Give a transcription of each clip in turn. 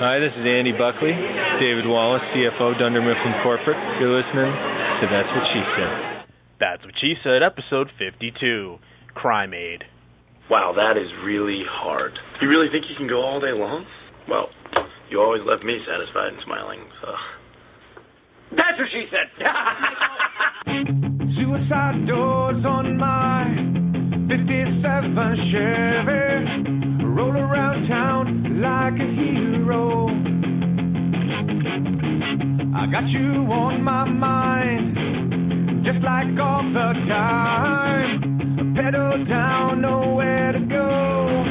Hi, this is Andy Buckley, David Wallace, CFO, Dunder Mifflin Corporate. You're listening to That's What She Said. That's What She Said, episode 52, Crime Aid. Wow, that is really hard. You really think you can go all day long? Well, you always left me satisfied and smiling, so. That's what she said! Suicide doors on my 57 Chevy. Roll around town like a hero. I got you on my mind, just like all the time. Pedal down, nowhere to go.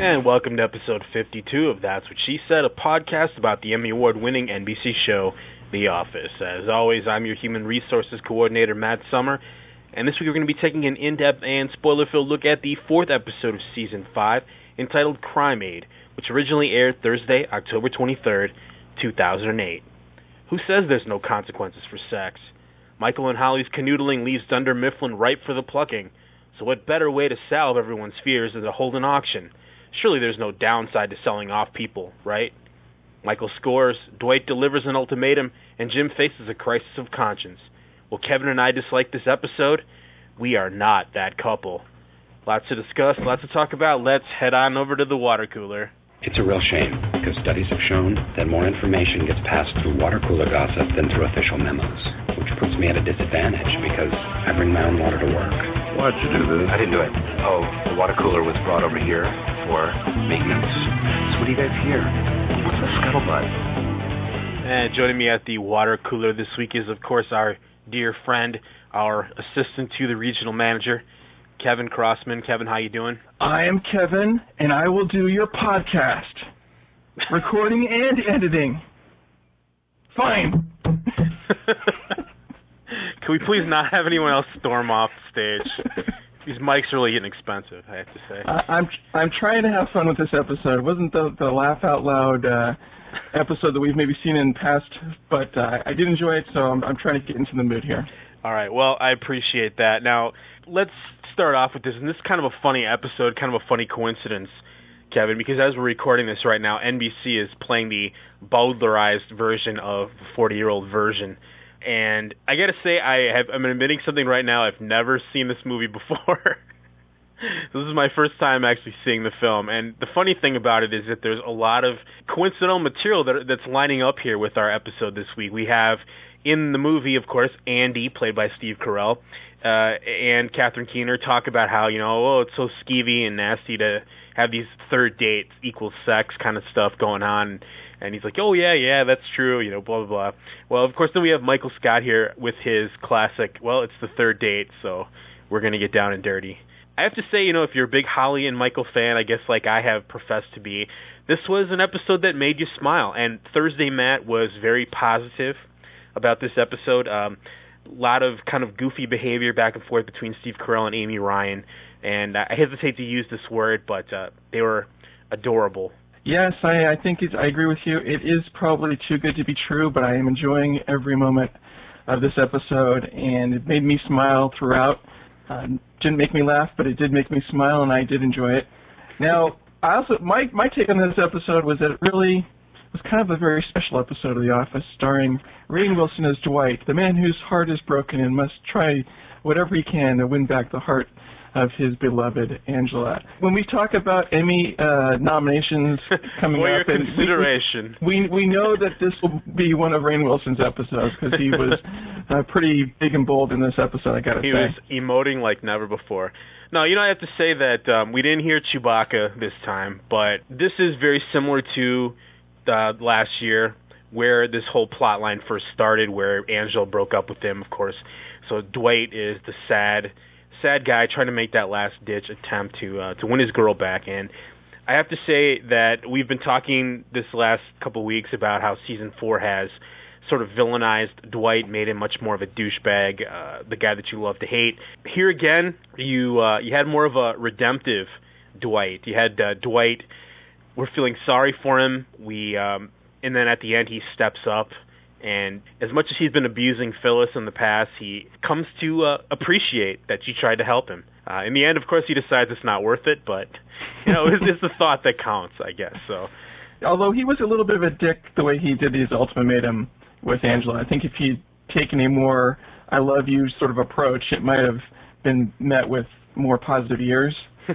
And welcome to episode 52 of That's What She Said, a podcast about the Emmy Award winning NBC show, The Office. As always, I'm your Human Resources Coordinator, Matt Summer, and this week we're going to be taking an in depth and spoiler filled look at the fourth episode of Season 5, entitled Crime Aid, which originally aired Thursday, October 23rd, 2008. Who says there's no consequences for sex? Michael and Holly's canoodling leaves Dunder Mifflin ripe for the plucking. So, what better way to salve everyone's fears than to hold an auction? Surely there's no downside to selling off people, right? Michael scores, Dwight delivers an ultimatum, and Jim faces a crisis of conscience. Will Kevin and I dislike this episode? We are not that couple. Lots to discuss, lots to talk about. Let's head on over to the water cooler. It's a real shame because studies have shown that more information gets passed through water cooler gossip than through official memos, which puts me at a disadvantage because I bring my own water to work. Why'd you do this? I didn't do it. Oh, the water cooler was brought over here for maintenance. So what do you guys hear? What's the scuttlebutt? And joining me at the water cooler this week is, of course, our dear friend, our assistant to the regional manager, Kevin Crossman. Kevin, how you doing? I am Kevin, and I will do your podcast, recording and editing. Fine. Can we please not have anyone else storm off the stage? These mics are really getting expensive, I have to say. I, I'm I'm trying to have fun with this episode. It wasn't the the laugh out loud uh, episode that we've maybe seen in the past, but uh, I did enjoy it, so I'm I'm trying to get into the mood here. All right. Well, I appreciate that. Now, let's start off with this, and this is kind of a funny episode, kind of a funny coincidence, Kevin, because as we're recording this right now, NBC is playing the bowdlerized version of the 40-Year-Old Virgin. And I got to say, I have I'm admitting something right now. I've never seen this movie before. this is my first time actually seeing the film, and the funny thing about it is that there's a lot of coincidental material that that's lining up here with our episode this week. We have in the movie, of course, Andy, played by Steve Carell, uh, and Catherine Keener talk about how you know, oh, it's so skeevy and nasty to have these third dates equal sex kind of stuff going on. And he's like, oh yeah, yeah, that's true, you know, blah blah blah. Well, of course, then we have Michael Scott here with his classic. Well, it's the third date, so we're gonna get down and dirty. I have to say, you know, if you're a big Holly and Michael fan, I guess like I have professed to be, this was an episode that made you smile. And Thursday Matt was very positive about this episode. Um, a lot of kind of goofy behavior back and forth between Steve Carell and Amy Ryan, and I hesitate to use this word, but uh, they were adorable. Yes, I I think I agree with you. It is probably too good to be true, but I am enjoying every moment of this episode, and it made me smile throughout. Uh, didn't make me laugh, but it did make me smile, and I did enjoy it. Now, I also my my take on this episode was that it really was kind of a very special episode of The Office, starring Rainn Wilson as Dwight, the man whose heart is broken and must try whatever he can to win back the heart of his beloved Angela. When we talk about Emmy uh, nominations coming up, consideration. we we know that this will be one of Rainn Wilson's episodes because he was uh, pretty big and bold in this episode. I gotta He say. He was emoting like never before. No, you know I have to say that um, we didn't hear Chewbacca this time, but this is very similar to uh, last year where this whole plot line first started, where Angela broke up with him, of course. So Dwight is the sad, sad guy trying to make that last ditch attempt to uh, to win his girl back. And I have to say that we've been talking this last couple weeks about how season four has sort of villainized Dwight, made him much more of a douchebag, uh, the guy that you love to hate. Here again, you uh, you had more of a redemptive Dwight. You had uh, Dwight. We're feeling sorry for him. We um, and then at the end he steps up. And as much as he's been abusing Phyllis in the past, he comes to uh, appreciate that she tried to help him. Uh, in the end, of course, he decides it's not worth it, but you know, it's, it's the thought that counts, I guess. So, although he was a little bit of a dick the way he did his ultimatum with Angela, I think if he'd taken a more "I love you" sort of approach, it might have been met with more positive ears.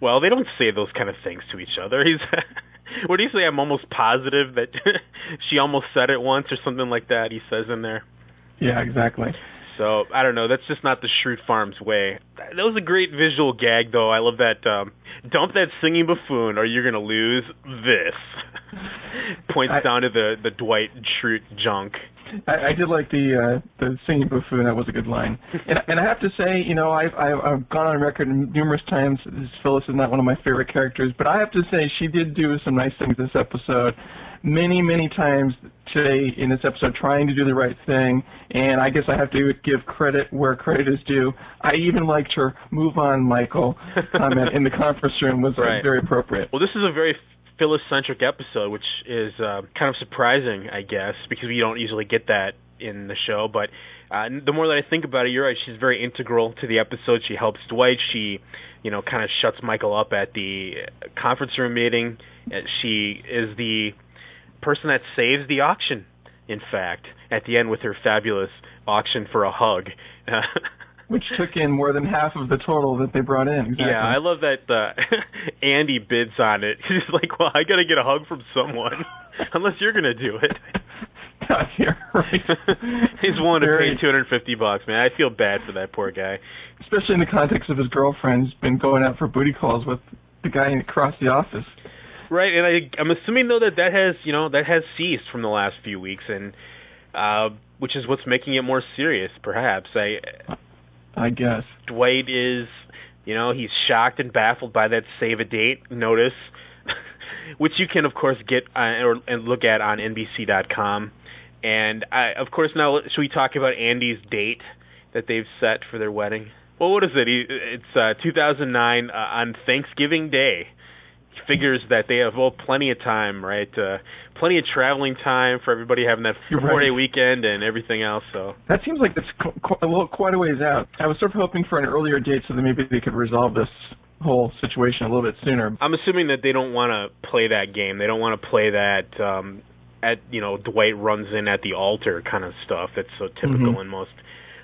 well, they don't say those kind of things to each other. He's what do you say? I'm almost positive that she almost said it once or something like that. He says in there. Yeah, exactly. So I don't know. That's just not the Schrute Farms way. That was a great visual gag, though. I love that. Um, Dump that singing buffoon, or you're gonna lose this. Points I, down to the the Dwight Schrute junk. I, I did like the uh, the singing buffoon. That was a good line. And and I have to say, you know, I've I've, I've gone on record numerous times. Phyllis is not one of my favorite characters, but I have to say she did do some nice things this episode. Many many times today in this episode, trying to do the right thing. And I guess I have to give credit where credit is due. I even liked her "Move on, Michael" comment in the conference room was right. very appropriate. Well, this is a very Phyllis-centric episode, which is uh, kind of surprising, I guess, because we don't usually get that in the show. But uh, the more that I think about it, you're right. She's very integral to the episode. She helps Dwight. She, you know, kind of shuts Michael up at the conference room meeting. Uh, she is the person that saves the auction. In fact, at the end with her fabulous auction for a hug. which took in more than half of the total that they brought in. Exactly. Yeah, I love that uh, Andy bids on it. He's like, "Well, I got to get a hug from someone, unless you're going to do it." Right. He's willing to pay 250 bucks, man. I feel bad for that poor guy. Especially in the context of his girlfriend who's been going out for booty calls with the guy across the office. Right, and I, I'm assuming though that that has, you know, that has ceased from the last few weeks, and uh, which is what's making it more serious, perhaps. I I guess. Dwight is, you know, he's shocked and baffled by that save a date notice, which you can of course get uh, or and look at on NBC.com. And I, of course, now should we talk about Andy's date that they've set for their wedding? Well, what is it? It's uh, 2009 uh, on Thanksgiving Day figures that they have well plenty of time, right? Uh, plenty of traveling time for everybody having that four day weekend and everything else. So that seems like it's qu- a little quite a ways out. I was sort of hoping for an earlier date so that maybe they could resolve this whole situation a little bit sooner. I'm assuming that they don't want to play that game. They don't want to play that um at you know Dwight runs in at the altar kind of stuff. That's so typical mm-hmm. in most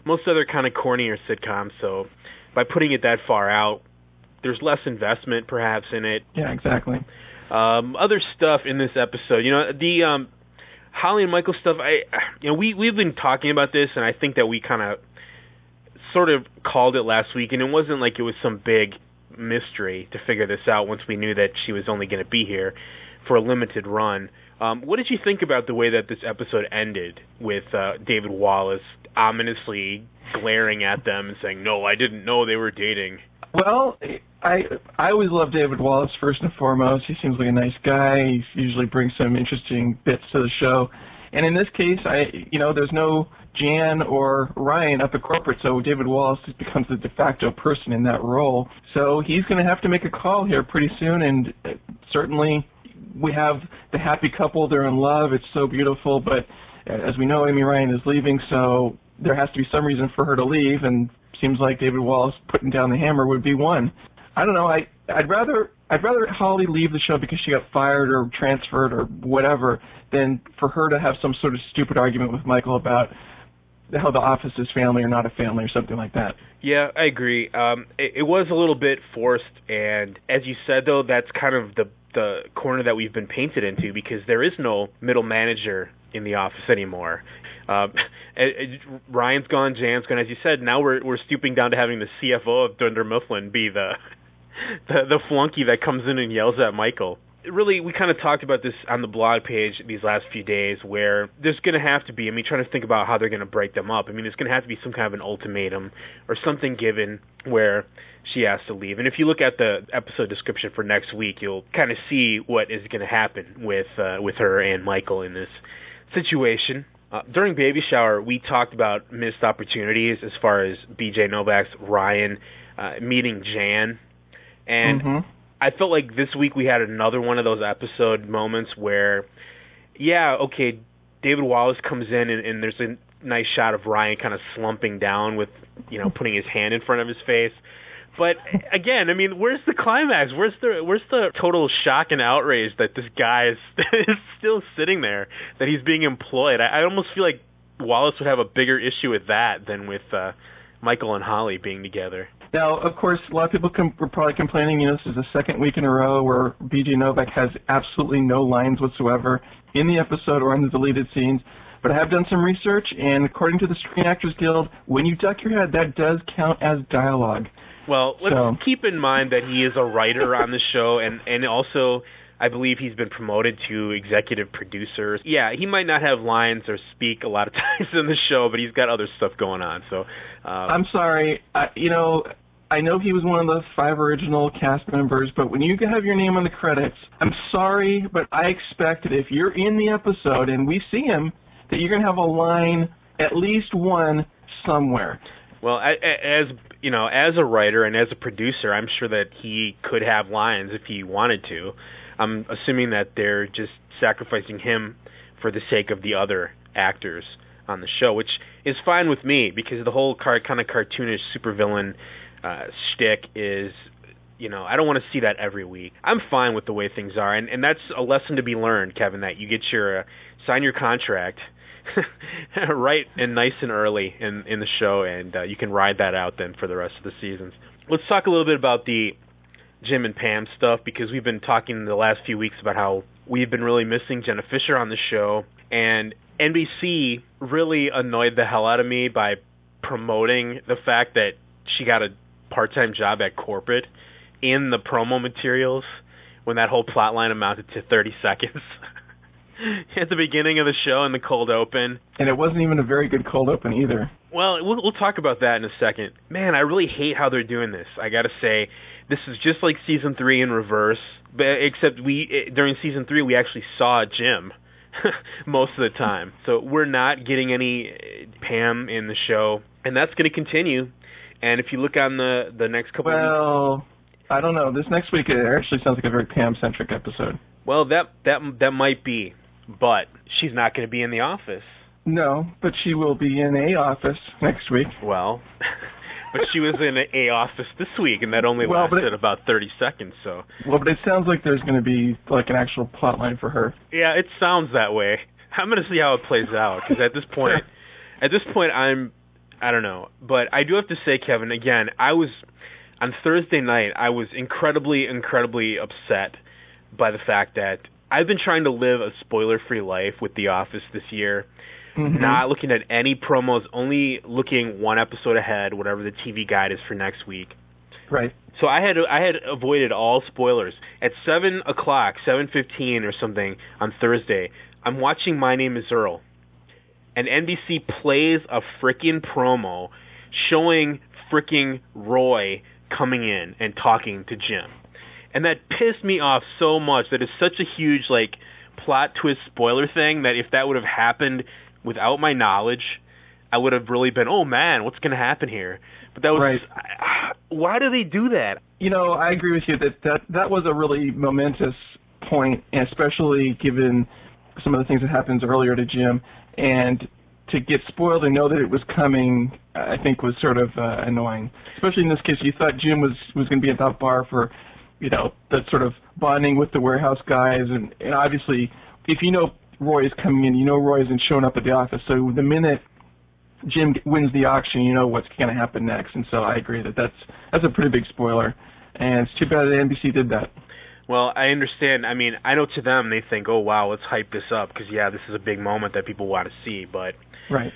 most other kind of cornier sitcoms. So by putting it that far out, there's less investment perhaps in it. Yeah, exactly. Um, other stuff in this episode, you know, the um, Holly and Michael stuff. I, you know, we we've been talking about this, and I think that we kind of sort of called it last week, and it wasn't like it was some big mystery to figure this out once we knew that she was only going to be here for a limited run. Um, what did you think about the way that this episode ended with uh, David Wallace ominously glaring at them and saying, "No, I didn't know they were dating"? Well, I I always love David Wallace first and foremost. He seems like a nice guy. He usually brings some interesting bits to the show. And in this case, I you know, there's no Jan or Ryan up at corporate, so David Wallace becomes the de facto person in that role. So he's going to have to make a call here pretty soon, and uh, certainly we have the happy couple. They're in love. It's so beautiful, but uh, as we know, Amy Ryan is leaving, so there has to be some reason for her to leave, and seems like David Wallace putting down the hammer would be one. I don't know. I I'd rather I'd rather Holly leave the show because she got fired or transferred or whatever than for her to have some sort of stupid argument with Michael about how the office is family or not a family or something like that. Yeah, I agree. Um, it, it was a little bit forced, and as you said, though, that's kind of the the corner that we've been painted into because there is no middle manager in the office anymore. Uh, Ryan's gone, Jan's gone. As you said, now we're we're stooping down to having the CFO of Dunder Mifflin be the, the the flunky that comes in and yells at Michael. Really, we kind of talked about this on the blog page these last few days, where there's going to have to be. I mean, trying to think about how they're going to break them up. I mean, there's going to have to be some kind of an ultimatum or something given where she has to leave. And if you look at the episode description for next week, you'll kind of see what is going to happen with uh, with her and Michael in this situation. Uh, during baby shower, we talked about missed opportunities as far as BJ Novak's Ryan uh, meeting Jan, and mm-hmm. I felt like this week we had another one of those episode moments where, yeah, okay, David Wallace comes in and, and there's a nice shot of Ryan kind of slumping down with, you know, putting his hand in front of his face, But again, I mean, where's the climax? Where's the where's the total shock and outrage that this guy is, is still sitting there, that he's being employed? I, I almost feel like Wallace would have a bigger issue with that than with uh, Michael and Holly being together. Now, of course, a lot of people com- were probably complaining. You know, this is the second week in a row where B.J. Novak has absolutely no lines whatsoever in the episode or in the deleted scenes. But I have done some research, and according to the Screen Actors Guild, when you duck your head, that does count as dialogue. Well, let's So- keep in mind that he is a writer on the show, and and also I believe he's been promoted to executive producer. Yeah, he might not have lines or speak a lot of times in the show, but he's got other stuff going on. So, uh, I'm sorry. I, you know, I know he was one of the five original cast members, but when you have your name on the credits, I'm sorry, but I expect that if you're in the episode and we see him, that you're going to have a line, at least one, somewhere. well, as you know, as a writer and as a producer, I'm sure that he could have lines if he wanted to. I'm assuming that they're just sacrificing him for the sake of the other actors on the show, which is fine with me because the whole car- kind of cartoonish supervillain uh, shtick is, you know, I don't want to see that every week. I'm fine with the way things are, and and that's a lesson to be learned, Kevin. That you get your uh, sign your contract right and nice and early in in the show, and uh, you can ride that out then for the rest of the seasons. Let's talk a little bit about the Jim and Pam stuff because we've been talking the last few weeks about how we've been really missing Jenna Fischer on the show, and NBC really annoyed the hell out of me by promoting the fact that she got a part-time job at corporate in the promo materials when that whole plot line amounted to 30 seconds. at the beginning of the show in the cold open. And it wasn't even a very good cold open either. Well, we'll, we'll talk about that in a second. Man, I really hate how they're doing this. I got to say, this is just like season three in reverse, but except we eh, during season three we actually saw Jim most of the time. So we're not getting any eh, Pam in the show, and that's going to continue. And if you look on the the next couple of weeks, Well, I don't know. This next week it actually sounds like a very Pam centric episode. well that that that might be, but she's not going to be in the office. No, but she will be in a office next week. Well, but she was in a office this week, and that only Well, lasted it- about thirty seconds. So Well, but it sounds like there's going to be like an actual plot line for her. yeah, it sounds that way. I'm gonna see how it plays out because at this point, at this point, I'm I don't know, but I do have to say, Kevin, again, I was on Thursday night. I was incredibly, incredibly upset by the fact that I've been trying to live a spoiler-free life with The Office this year. Mhm. not looking at any promos, only looking one episode ahead, whatever the TV guide is for next week. Right. So I had I had avoided all spoilers. At seven o'clock, seven fifteen or something on Thursday, I'm watching My Name Is Earl, and NBC plays a freaking promo showing freaking Roy coming in and talking to Jim, and that pissed me off so much. That is such a huge like plot twist spoiler thing that if that would have happened without my knowledge, I would have really been, oh man, what's going to happen here? But that was Right. I- why do they do that? You know, I agree with you that that that was a really momentous point, and especially given some of the things that happens earlier to Jim, and to get spoiled and know that it was coming, I think was sort of uh, annoying. Especially in this case, you thought Jim was was going to be at that bar for, you know, that sort of bonding with the warehouse guys, and, and obviously, if you know Roy is coming in, you know Roy isn't showing up at the office. So the minute Jim wins the auction, you know what's going to happen next. And so I agree that that's that's a pretty big spoiler, and it's too bad that NBC did that. Well, I understand. I mean, I know to them they think, "Oh wow, let's hype this up because yeah, this is a big moment that people want to see." But Right.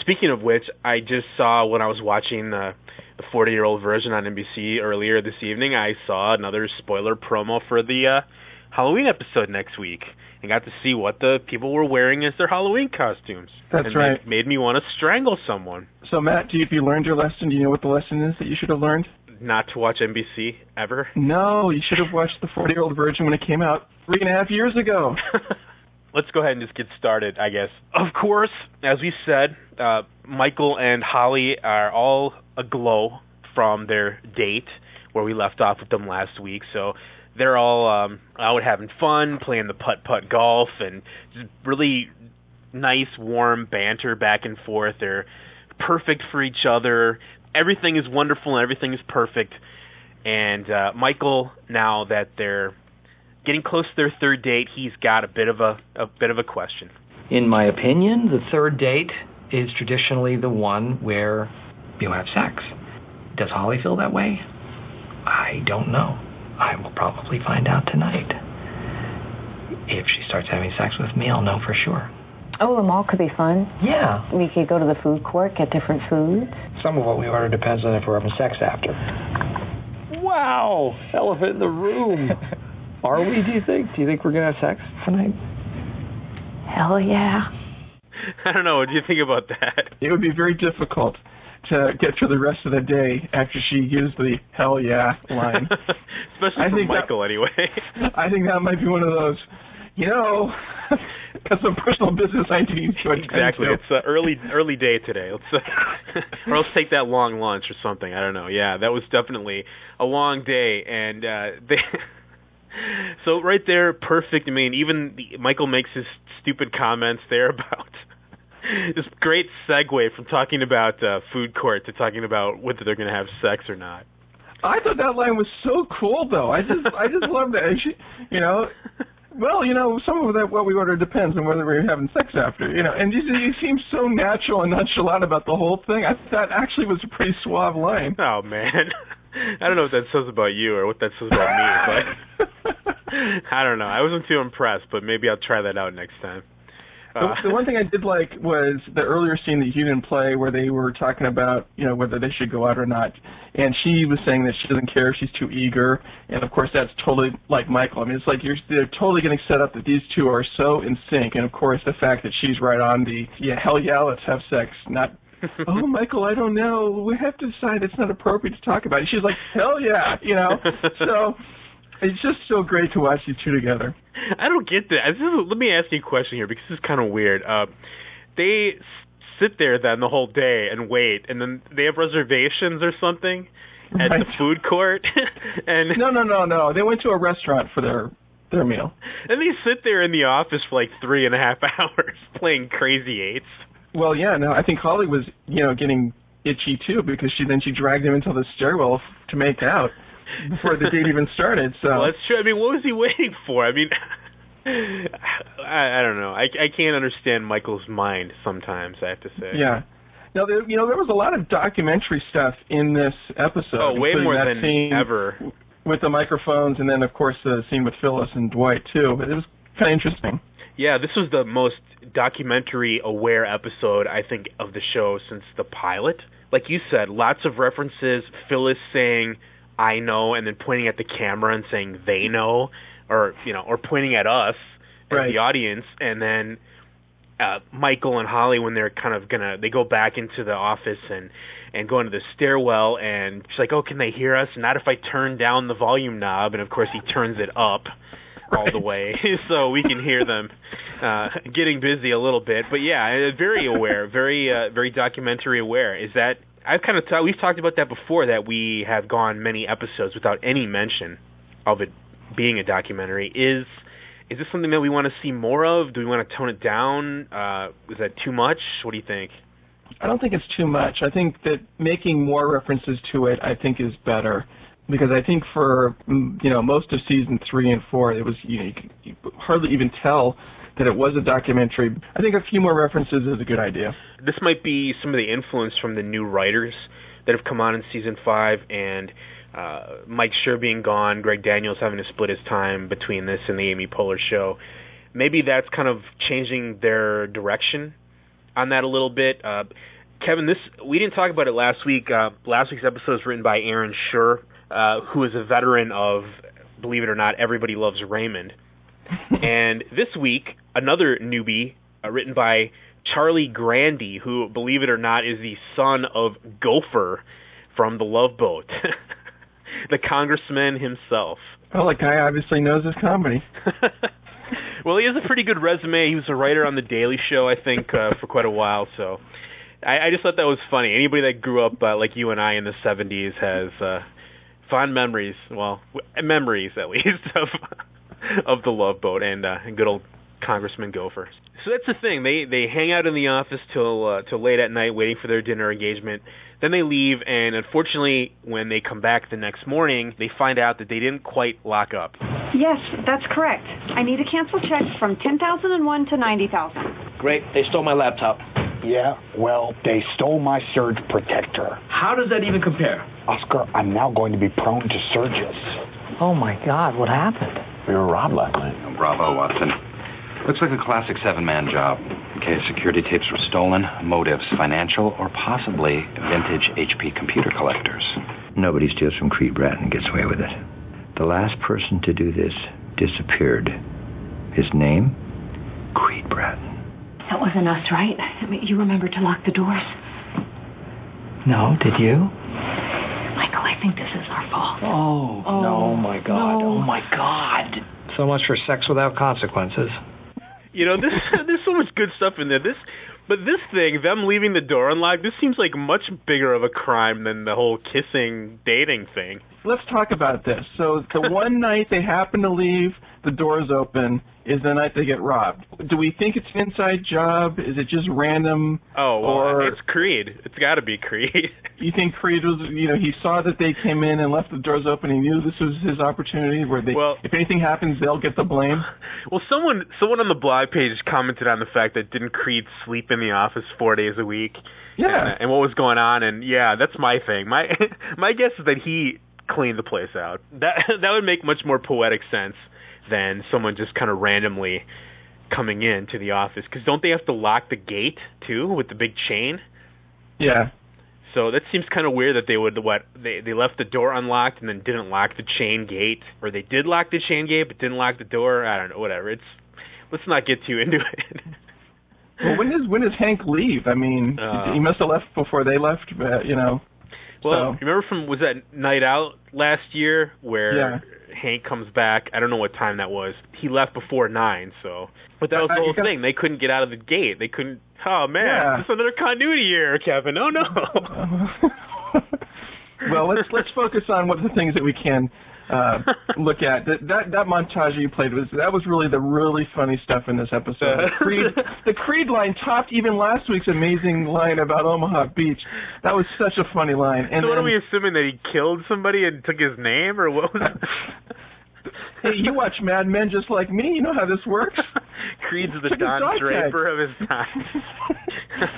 speaking of which, I just saw when I was watching the the 40-Year-Old Virgin on NBC earlier this evening, I saw another spoiler promo for the uh Halloween episode next week and got to see what the people were wearing as their Halloween costumes. That's and right. It made me want to strangle someone. So Matt, do you, have you learned your lesson? Do you know what the lesson is that you should have learned? Not to watch NBC ever. No, you should have watched the 40-Year-Old Virgin when it came out three and a half years ago. Let's go ahead and just get started, I guess. Of course, as we said, uh, Michael and Holly are all aglow from their date where we left off with them last week. So they're all um, out having fun, playing the putt putt golf, and just really nice, warm banter back and forth. They're perfect for each other. Everything is wonderful and everything is perfect. And uh, Michael, now that they're getting close to their third date, he's got a bit of a a bit of a question. In my opinion, the third date is traditionally the one where you have sex. Does Holly feel that way? I don't know. I will probably find out tonight. If she starts having sex with me, I'll know for sure. Oh, the mall could be fun. Yeah. We could go to the food court, get different foods. Some of what we order depends on if we're having sex after. Wow! Elephant in the room. Are we, do you think? Do you think we're going to have sex tonight? Hell yeah. I don't know. What do you think about that? It would be very difficult to get through the rest of the day after she used the "hell yeah" line. Especially I for think that- Michael, anyway. I think that might be one of those, you know, got some personal business I need to attend exactly. to. It's uh, early early day today. Let's uh, or else take that long lunch or something. I don't know. Yeah, that was definitely a long day, and uh they. so right there, perfect. I mean, even the, Michael makes his stupid comments there about this great segue from talking about uh food court to talking about whether they're going to have sex or not. I thought that line was so cool, though. I just, I just love that. She, you know, well, you know, some of that what we order depends on whether we're having sex after. You know, and you, you seem so natural and nonchalant about the whole thing. I thought that actually was a pretty suave line. Oh man. I don't know what that says about you or what that says about me, but I don't know. I wasn't too impressed, but maybe I'll try that out next time. Uh, the, the one thing I did like was the earlier scene that you didn't play, where they were talking about you know whether they should go out or not, and she was saying that she doesn't care. She's too eager, and of course that's totally like Michael. I mean, it's like you're they're totally getting set up that these two are so in sync, and of course the fact that she's right on the yeah hell yeah let's have sex, not oh Michael I don't know. We have to decide. It's not appropriate to talk about it. She's like hell yeah you know? So. It's just so great to watch these two together. I don't get that. Is, let me ask you a question here because this is kind of weird. Uh, they sit there then the whole day and wait, and then they have reservations or something at the food court, and No, no, no, no. They went to a restaurant for their their meal. and they sit there in the office for like three and a half hours playing Crazy Eights. Well, yeah, no, I think Holly was, you know, getting itchy too because she then she dragged him into the stairwell to make out before the date even started. So Well, that's true. I mean, what was he waiting for? I mean, I, I don't know. I I can't understand Michael's mind sometimes. I have to say. yeah. Now, there, you know, there was a lot of documentary stuff in this episode. Oh, way more than scene ever. with the microphones, and then of course the scene with Phyllis and Dwight too. But it was kind of interesting. Yeah, this was the most documentary aware episode I think of the show since the pilot. Like you said, lots of references. Phyllis saying "I know" and then pointing at the camera and saying "they know," or you know, or pointing at us Right. the audience, and then uh Michael and Holly when they're kind of gonna they go back into the office and and go into the stairwell and she's like, Oh, can they hear us? Not if I turn down the volume knob and of course he turns it up all the way so we can hear them uh getting busy a little bit. But yeah, very aware, very uh very documentary aware. Is that I've kind of t- we've talked about that before that we have gone many episodes without any mention of it being a documentary. Is is this something that we want to see more of? Do we want to tone it down? Uh, is that too much? What do you think? I don't think it's too much. I think that making more references to it, I think, is better because I think for mm, you know most of season three and four, it was you know you could hardly even tell that it was a documentary. I think a few more references is a good idea. This might be some of the influence from the new writers that have come on in season five, and uh, Mike Schur being gone, Greg Daniels having to split his time between this and the Amy Poehler show. Maybe that's kind of changing their direction on that a little bit. Uh, Kevin, this we didn't talk about it last week. Uh, last week's episode was written by Aaron Shure, uh, who is a veteran of, believe it or not, Everybody Loves Raymond. and this week, another newbie uh, written by Charlie Grandy, who, believe it or not, is the son of Gopher from The Love Boat, the congressman himself. Well, the guy obviously knows his comedy. well, he has a pretty good resume. He was a writer on The Daily Show, I think, uh, for quite a while. So I, I just thought that was funny. Anybody that grew up uh, like you and I in the '70s has uh, fond memories. Well, w- memories at least of of the Love Boat and uh, and good old Congressman Gopher. So that's the thing. They they hang out in the office till uh, till late at night, waiting for their dinner engagement. Then they leave, and unfortunately, when they come back the next morning, they find out that they didn't quite lock up. Yes, that's correct. I need to cancel checks from 10,001 to 90,000. Great. They stole my laptop. Yeah, well, they stole my surge protector. How does that even compare? Oscar, I'm now going to be prone to surges. Oh my God, what happened? We were robbed last night. Bravo, Watson. Looks like a classic seven man job. Okay, security tapes were stolen, motives financial or possibly vintage HP computer collectors. Nobody steals from Creed Bratton and gets away with it. The last person to do this disappeared. His name? Creed Bratton. That wasn't us, right? I mean, you remember to lock the doors. No, did you? Michael, I think this is our fault. Oh, Oh, no, my God. Oh, no. Oh, my God. So much for sex without consequences. You know, this there's so much good stuff in there. This but this thing, them leaving the door unlocked, this seems like much bigger of a crime than the whole kissing dating thing. Let's talk about this. So the one night they happen to leave the doors open is the night they get robbed. Do we think it's an inside job? Is it just random? Oh, well, Or- it's Creed. It's got to be Creed. You think Creed was, you know, he saw that they came in and left the doors open. He knew this was his opportunity where they, Well- if anything happens, they'll get the blame. well, someone someone on the blog page commented on the fact that didn't Creed sleep in the office four days a week? Yeah. And, and what was going on? And yeah, that's my thing. My my guess is that he cleaned the place out. That that would make much more poetic sense than someone just kind of randomly coming in to the office. Because don't they have to lock the gate too with the big chain? Yeah. So that seems kind of weird that they would what they they left the door unlocked and then didn't lock the chain gate, or they did lock the chain gate but didn't lock the door. I don't know. Whatever. It's let's not get too into it. Well, when does when does Hank leave? I mean, Uh, he must have left before they left, but, you know. Well, So- you remember from was that night out last year where Yeah. Hank comes back? I don't know what time that was. He left before nine, so. But that was the uh, whole gotta- thing. They couldn't get out of the gate. They couldn't. Oh man, Yeah. this is another continuity error, Kevin. Oh no. well, let's let's focus on what the things that we can uh, look at. That, that that montage you played was that was really the really funny stuff in this episode. The Creed, the Creed line topped even last week's amazing line about Omaha Beach. That was such a funny line. And so what are we assuming that he killed somebody and took his name, or what was? hey, you watch Mad Men just like me. You know how this works. Creed's the Don tag. Draper of his time.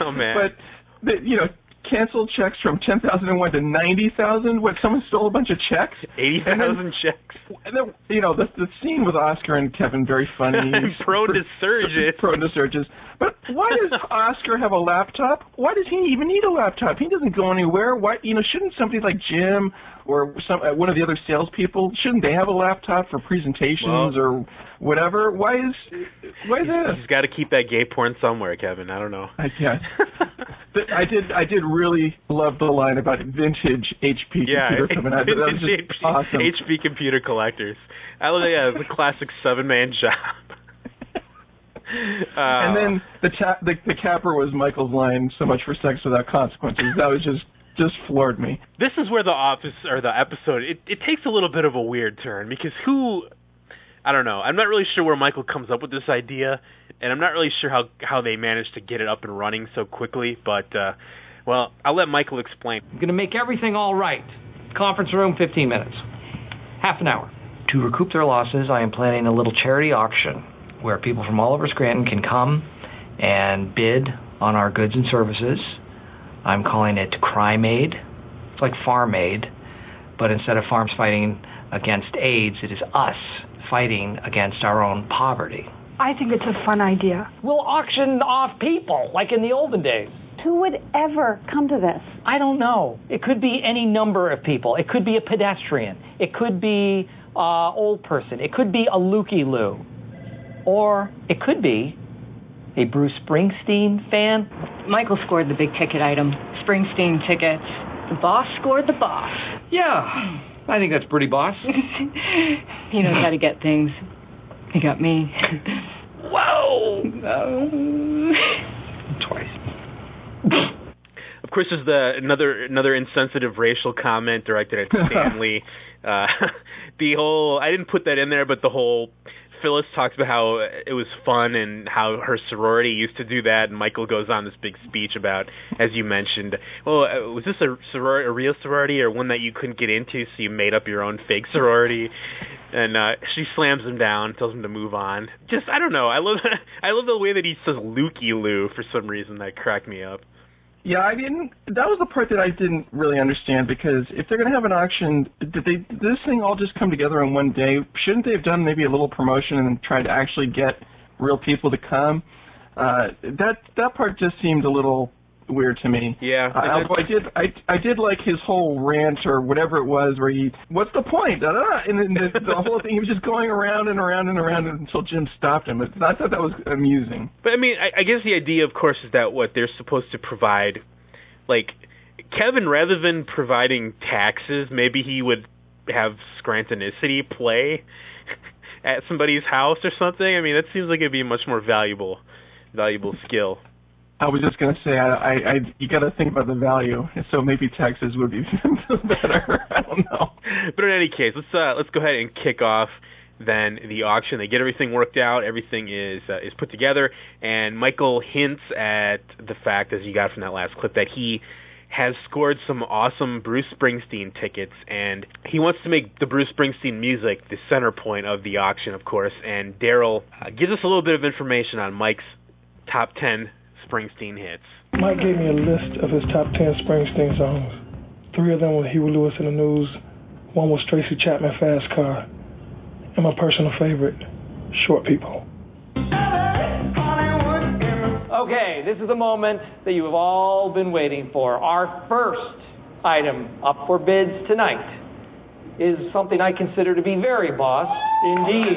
oh man. But you know, canceled checks from ten thousand and one to ninety thousand. What? Someone stole a bunch of checks. Eighty And then- thousand checks. And then, you know, the the scene with Oscar and Kevin very funny. He's Prone to surges. Prone to surges. But why does Oscar have a laptop? Why does he even need a laptop? He doesn't go anywhere. Why? You know, shouldn't somebody like Jim or some uh, one of the other salespeople shouldn't they have a laptop for presentations or whatever? Why is why is this? He's got to keep that gay porn somewhere, Kevin. I don't know. I guess. I did. I did really love the line about vintage HP yeah, computer coming out. That was vintage just HP, awesome. HP computer collectors. I love that. Yeah, a classic seven man job. Uh, and then the, ta- the the capper was Michael's line. So much for sex without consequences. That was just just floored me. this is where the office or the episode it it takes a little bit of a weird turn because who I don't know. I'm not really sure where Michael comes up with this idea, and I'm not really sure how how they managed to get it up and running so quickly. But uh, well, I'll let Michael explain. I'm going to make everything all right. Conference room, 15 minutes. Half an hour. To recoup their losses, I am planning a little charity auction where people from all over Scranton can come and bid on our goods and services. I'm calling it Crime Aid. It's like Farm Aid, but instead of farms fighting against AIDS, it is us fighting against our own poverty. I think it's a fun idea. We'll auction off people like in the olden days. Who would ever come to this? I don't know. It could be any number of people. It could be a pedestrian. It could be uh, old person. It could be a Lukey Lou, or it could be a Bruce Springsteen fan. Michael scored the big ticket item, Springsteen tickets. The boss scored the boss. Yeah, I think that's pretty boss. he knows how to get things. He got me. Whoa! Twice. Of course, there's the another another insensitive racial comment directed at Stanley. uh, the whole I didn't put that in there, but the whole Phyllis talks about how it was fun and how her sorority used to do that, and Michael goes on this big speech about, as you mentioned, well, uh, was this a sorority, a real sorority, or one that you couldn't get into, so you made up your own fake sorority? And uh she slams him down, tells him to move on. Just I don't know. I love I love the way that he says Lukey Lou for some reason that cracked me up. Yeah, I didn't. That was the part that I didn't really understand because if they're going to have an auction, did they? Did this thing all just come together in one day? Shouldn't they have done maybe a little promotion and tried to actually get real people to come? Uh, that that part just seemed a little weird to me. Yeah. Uh, although I did, I I did like his whole rant or whatever it was, where he, what's the point? Da, da, da. And then the, the whole thing, he was just going around and around and around until Jim stopped him. I thought that was amusing. But I mean, I, I guess the idea, of course, is that what they're supposed to provide, like Kevin, rather than providing taxes, maybe he would have Scrantonicity play at somebody's house or something. I mean, that seems like it'd be a much more valuable, valuable skill. I was just gonna say, I, I, I you got to think about the value. So maybe Texas would be better. I don't know. But in any case, let's uh, let's go ahead and kick off then the auction. They get everything worked out. Everything is uh, is put together, and Michael hints at the fact, as you got from that last clip, that he has scored some awesome Bruce Springsteen tickets, and he wants to make the Bruce Springsteen music the center point of the auction, of course. And Daryl uh, gives us a little bit of information on Mike's top ten Springsteen hits. Mike gave me a list of his top 10 Springsteen songs. Three of them were Huey Lewis and the News, one was Tracy Chapman Fast Car, and my personal favorite, Short People. Okay, this is the moment that you have all been waiting for. Our first item up for bids tonight is something I consider to be very boss indeed.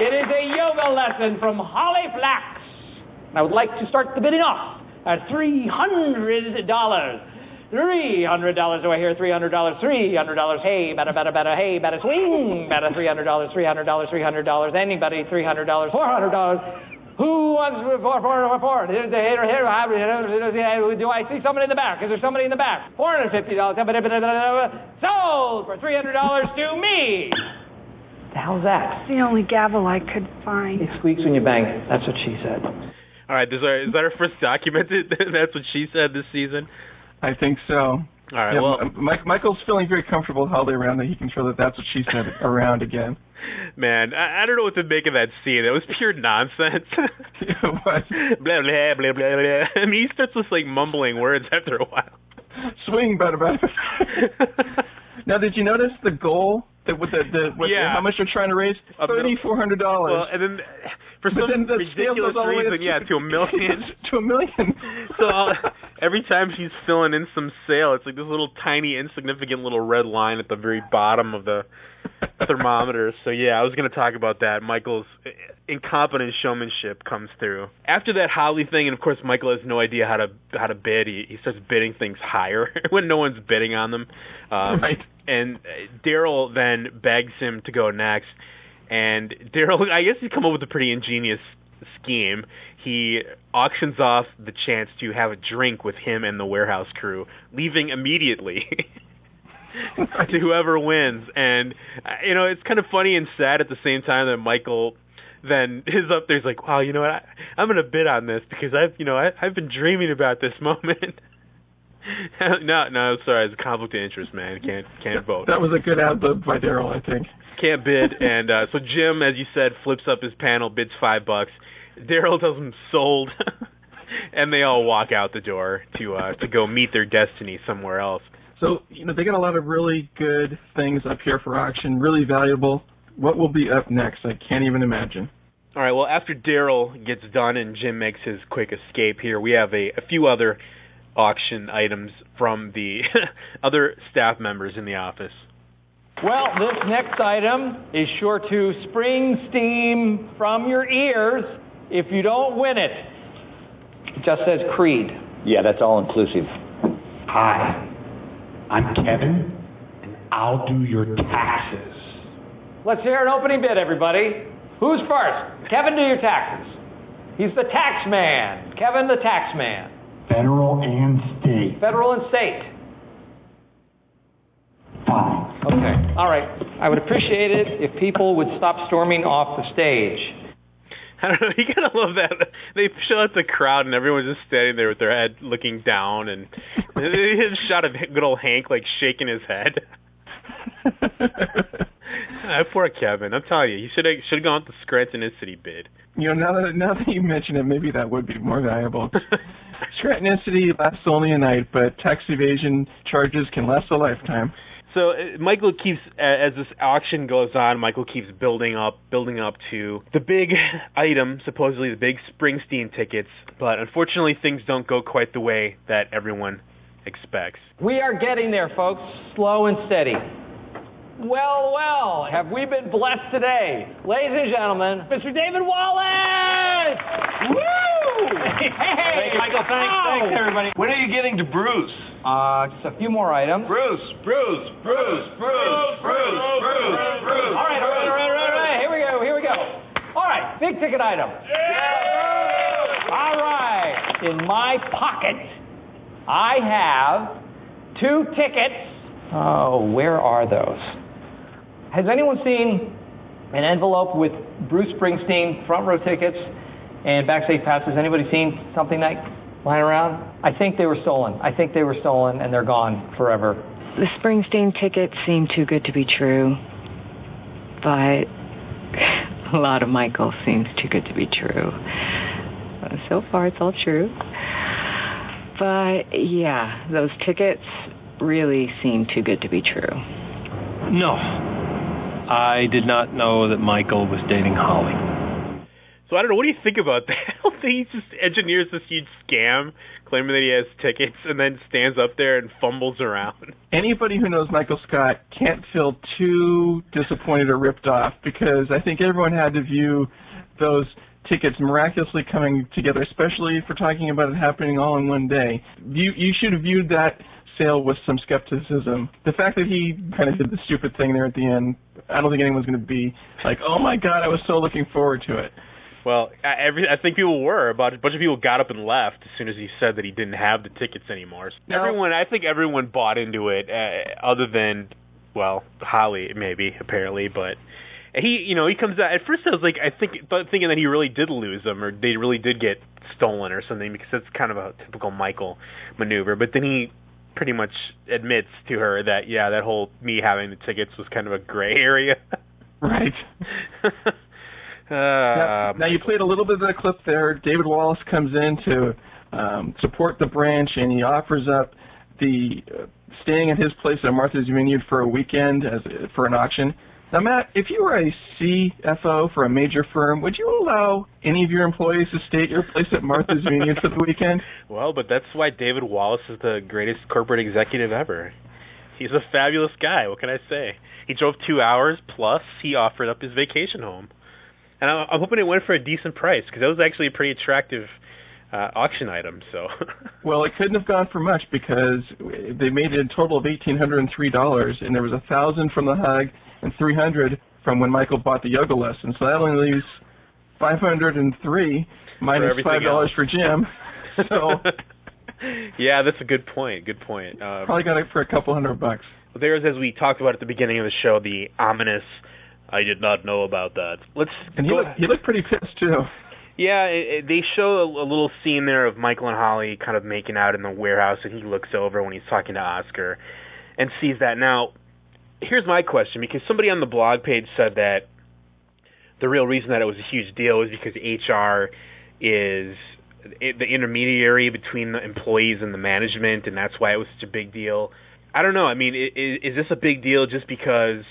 It is a yoga lesson from Holly Flax. I would like to start the bidding off at three hundred dollars. Three hundred dollars. Do I hear three hundred dollars? Three hundred dollars. Hey, better, better, better. Hey, better swing. Better. Three hundred dollars. Three hundred dollars. Three hundred dollars. Anybody? Three hundred dollars. Four hundred dollars. Who wants four, four, four, four? Here, here, here. Do I see somebody in the back? Is there somebody in the back? Four hundred fifty dollars. Sold for three hundred dollars to me. The hell's that? It's the only gavel I could find. It squeaks when you bang it. That's what she said. All right, is, our, is that our first documented? That's what she said this season. I think so. All right. Yeah, well, Mike, Michael's feeling very comfortable held around that he can feel that that's what she said around again. man, I, I don't know what to make of that scene. It was pure nonsense. blah blah blah blah blah. I mean, he starts just like mumbling words after a while. Swing, better, better. now, did you notice the goal? That with the, the with Yeah. how much they're trying to raise? Thirty four hundred dollars. Well, and then for some then the ridiculous reason, yeah, to a million. to a million. so every time she's filling in some sale, it's like this little tiny, insignificant little red line at the very bottom of the thermometer. So yeah, I was going to talk about that. Michael's incompetent showmanship comes through. After that Holly thing, and of course Michael has no idea how to how to bid. He, he starts bidding things higher when no one's bidding on them. Um, Right. And uh, Daryl then begs him to go next. And Daryl, I guess he's come up with a pretty ingenious scheme. He auctions off the chance to have a drink with him and the warehouse crew, leaving immediately to whoever wins. And uh, you know, it's kind of funny and sad at the same time that Michael then is up there. He's like, "Wow, you know what? I, I'm going to bid on this because I've, you know, I, I've been dreaming about this moment." no, no, sorry, it's a conflict of interest, man. Can't can't vote. That was a good ad lib by Daryl, I think. Can't bid, and uh, so Jim, as you said, flips up his panel, bids five bucks. Daryl tells him sold, and they all walk out the door to uh, to go meet their destiny somewhere else. So, you know, they got a lot of really good things up here for auction, really valuable. What will be up next? I can't even imagine. All right. Well, after Daryl gets done and Jim makes his quick escape here, we have a, a few other auction items from the other staff members in the office. Well, this next item is sure to spring steam from your ears if you don't win it. It just says Creed. Yeah, that's all inclusive. Hi, I'm Kevin, and I'll do your taxes. Let's hear an opening bid, everybody. Who's first? Kevin, do your taxes. He's the tax man. Kevin, the tax man. Federal and state. Federal and state. Fine. Okay. All right. I would appreciate it if people would stop storming off the stage. I don't know. You gotta love that. They show out the crowd and everyone's just standing there with their head looking down, and they just shot of good old Hank like shaking his head. Ah, poor Kevin. I'm telling you, he should have should have gone with the Scranton City bid. You know, now that now that you mention it, maybe that would be more valuable. Scrantonicity lasts only a night, but tax evasion charges can last a lifetime. So uh, Michael keeps, uh, as this auction goes on, Michael keeps building up, building up to the big item, supposedly the big Springsteen tickets. But unfortunately, things don't go quite the way that everyone expects. We are getting there, folks, slow and steady. Well, well, have we been blessed today? Ladies and gentlemen, Mr. David Wallace! Woo! Hey! Michael, thanks, Ow! thanks everybody. When are you getting to Bruce? Uh, just a few more items. Bruce, Bruce, Bruce, Bruce, Bruce, Bruce, Bruce. All right, all right, all right, all right, all right. Here we go, here we go. All right, big ticket item. Yeah! All right. In my pocket, I have two tickets. Oh, where are those? Has anyone seen an envelope with Bruce Springsteen front row tickets and backstage passes? Anybody seen something like lying around? I think they were stolen. I think they were stolen and they're gone forever. The Springsteen tickets seem too good to be true, but a lot of Michael seems too good to be true. So far, it's all true. But yeah, those tickets really seem too good to be true. No. I did not know that Michael was dating Holly. So I don't know. What do you think about that? I don't think he just engineers this huge scam, claiming that he has tickets, and then stands up there and fumbles around. Anybody who knows Michael Scott can't feel too disappointed or ripped off because I think everyone had to view those tickets miraculously coming together, especially if we're talking about it happening all in one day. You you should have viewed that sale with some skepticism. The fact that he kind of did the stupid thing there at the end, I don't think anyone's going to be like, "Oh my God, I was so looking forward to it." Well, I- every I think people were. About a bunch of people got up and left as soon as he said that he didn't have the tickets anymore. So No. Everyone, I think everyone bought into it, uh, other than, well, Holly maybe apparently, but he, you know, he comes out. At first, I was like, I think thinking that he really did lose them, or they really did get stolen or something, because that's kind of a typical Michael maneuver. But then he pretty much admits to her that yeah, that whole me having the tickets was kind of a gray area. Right. uh, now, now you played a little bit of the clip there. David Wallace comes in to um, support the branch, and he offers up the uh, staying at his place at Martha's Vineyard for a weekend as for an auction. Now, Matt, if you were a CFO for a major firm, would you allow any of your employees to stay at your place at Martha's Vineyard for the weekend? Well, but that's why David Wallace is the greatest corporate executive ever. He's a fabulous guy. What can I say? He drove two hours plus. He offered up his vacation home, and I'm, I'm hoping it went for a decent price because that was actually a pretty attractive uh, auction item. So, Well, it couldn't have gone for much because they made it a total of eighteen hundred and three dollars, and there was a thousand from the hug and three hundred from when Michael bought the yoga lesson. So that only leaves five hundred and three minus everything five dollars for Jim. So yeah, that's a good point. Good point. Uh, probably got it for a couple hundred bucks. there's, as we talked about at the beginning of the show, the ominous. I did not know about that. Let's And he he looked pretty pissed too. Yeah, it, it, they show a, a little scene there of Michael and Holly kind of making out in the warehouse, and he looks over when he's talking to Oscar and sees that. Now, here's my question because somebody on the blog page said that the real reason that it was a huge deal is because HR is the intermediary between the employees and the management, and that's why it was such a big deal. I don't know. I mean, is, is this a big deal just because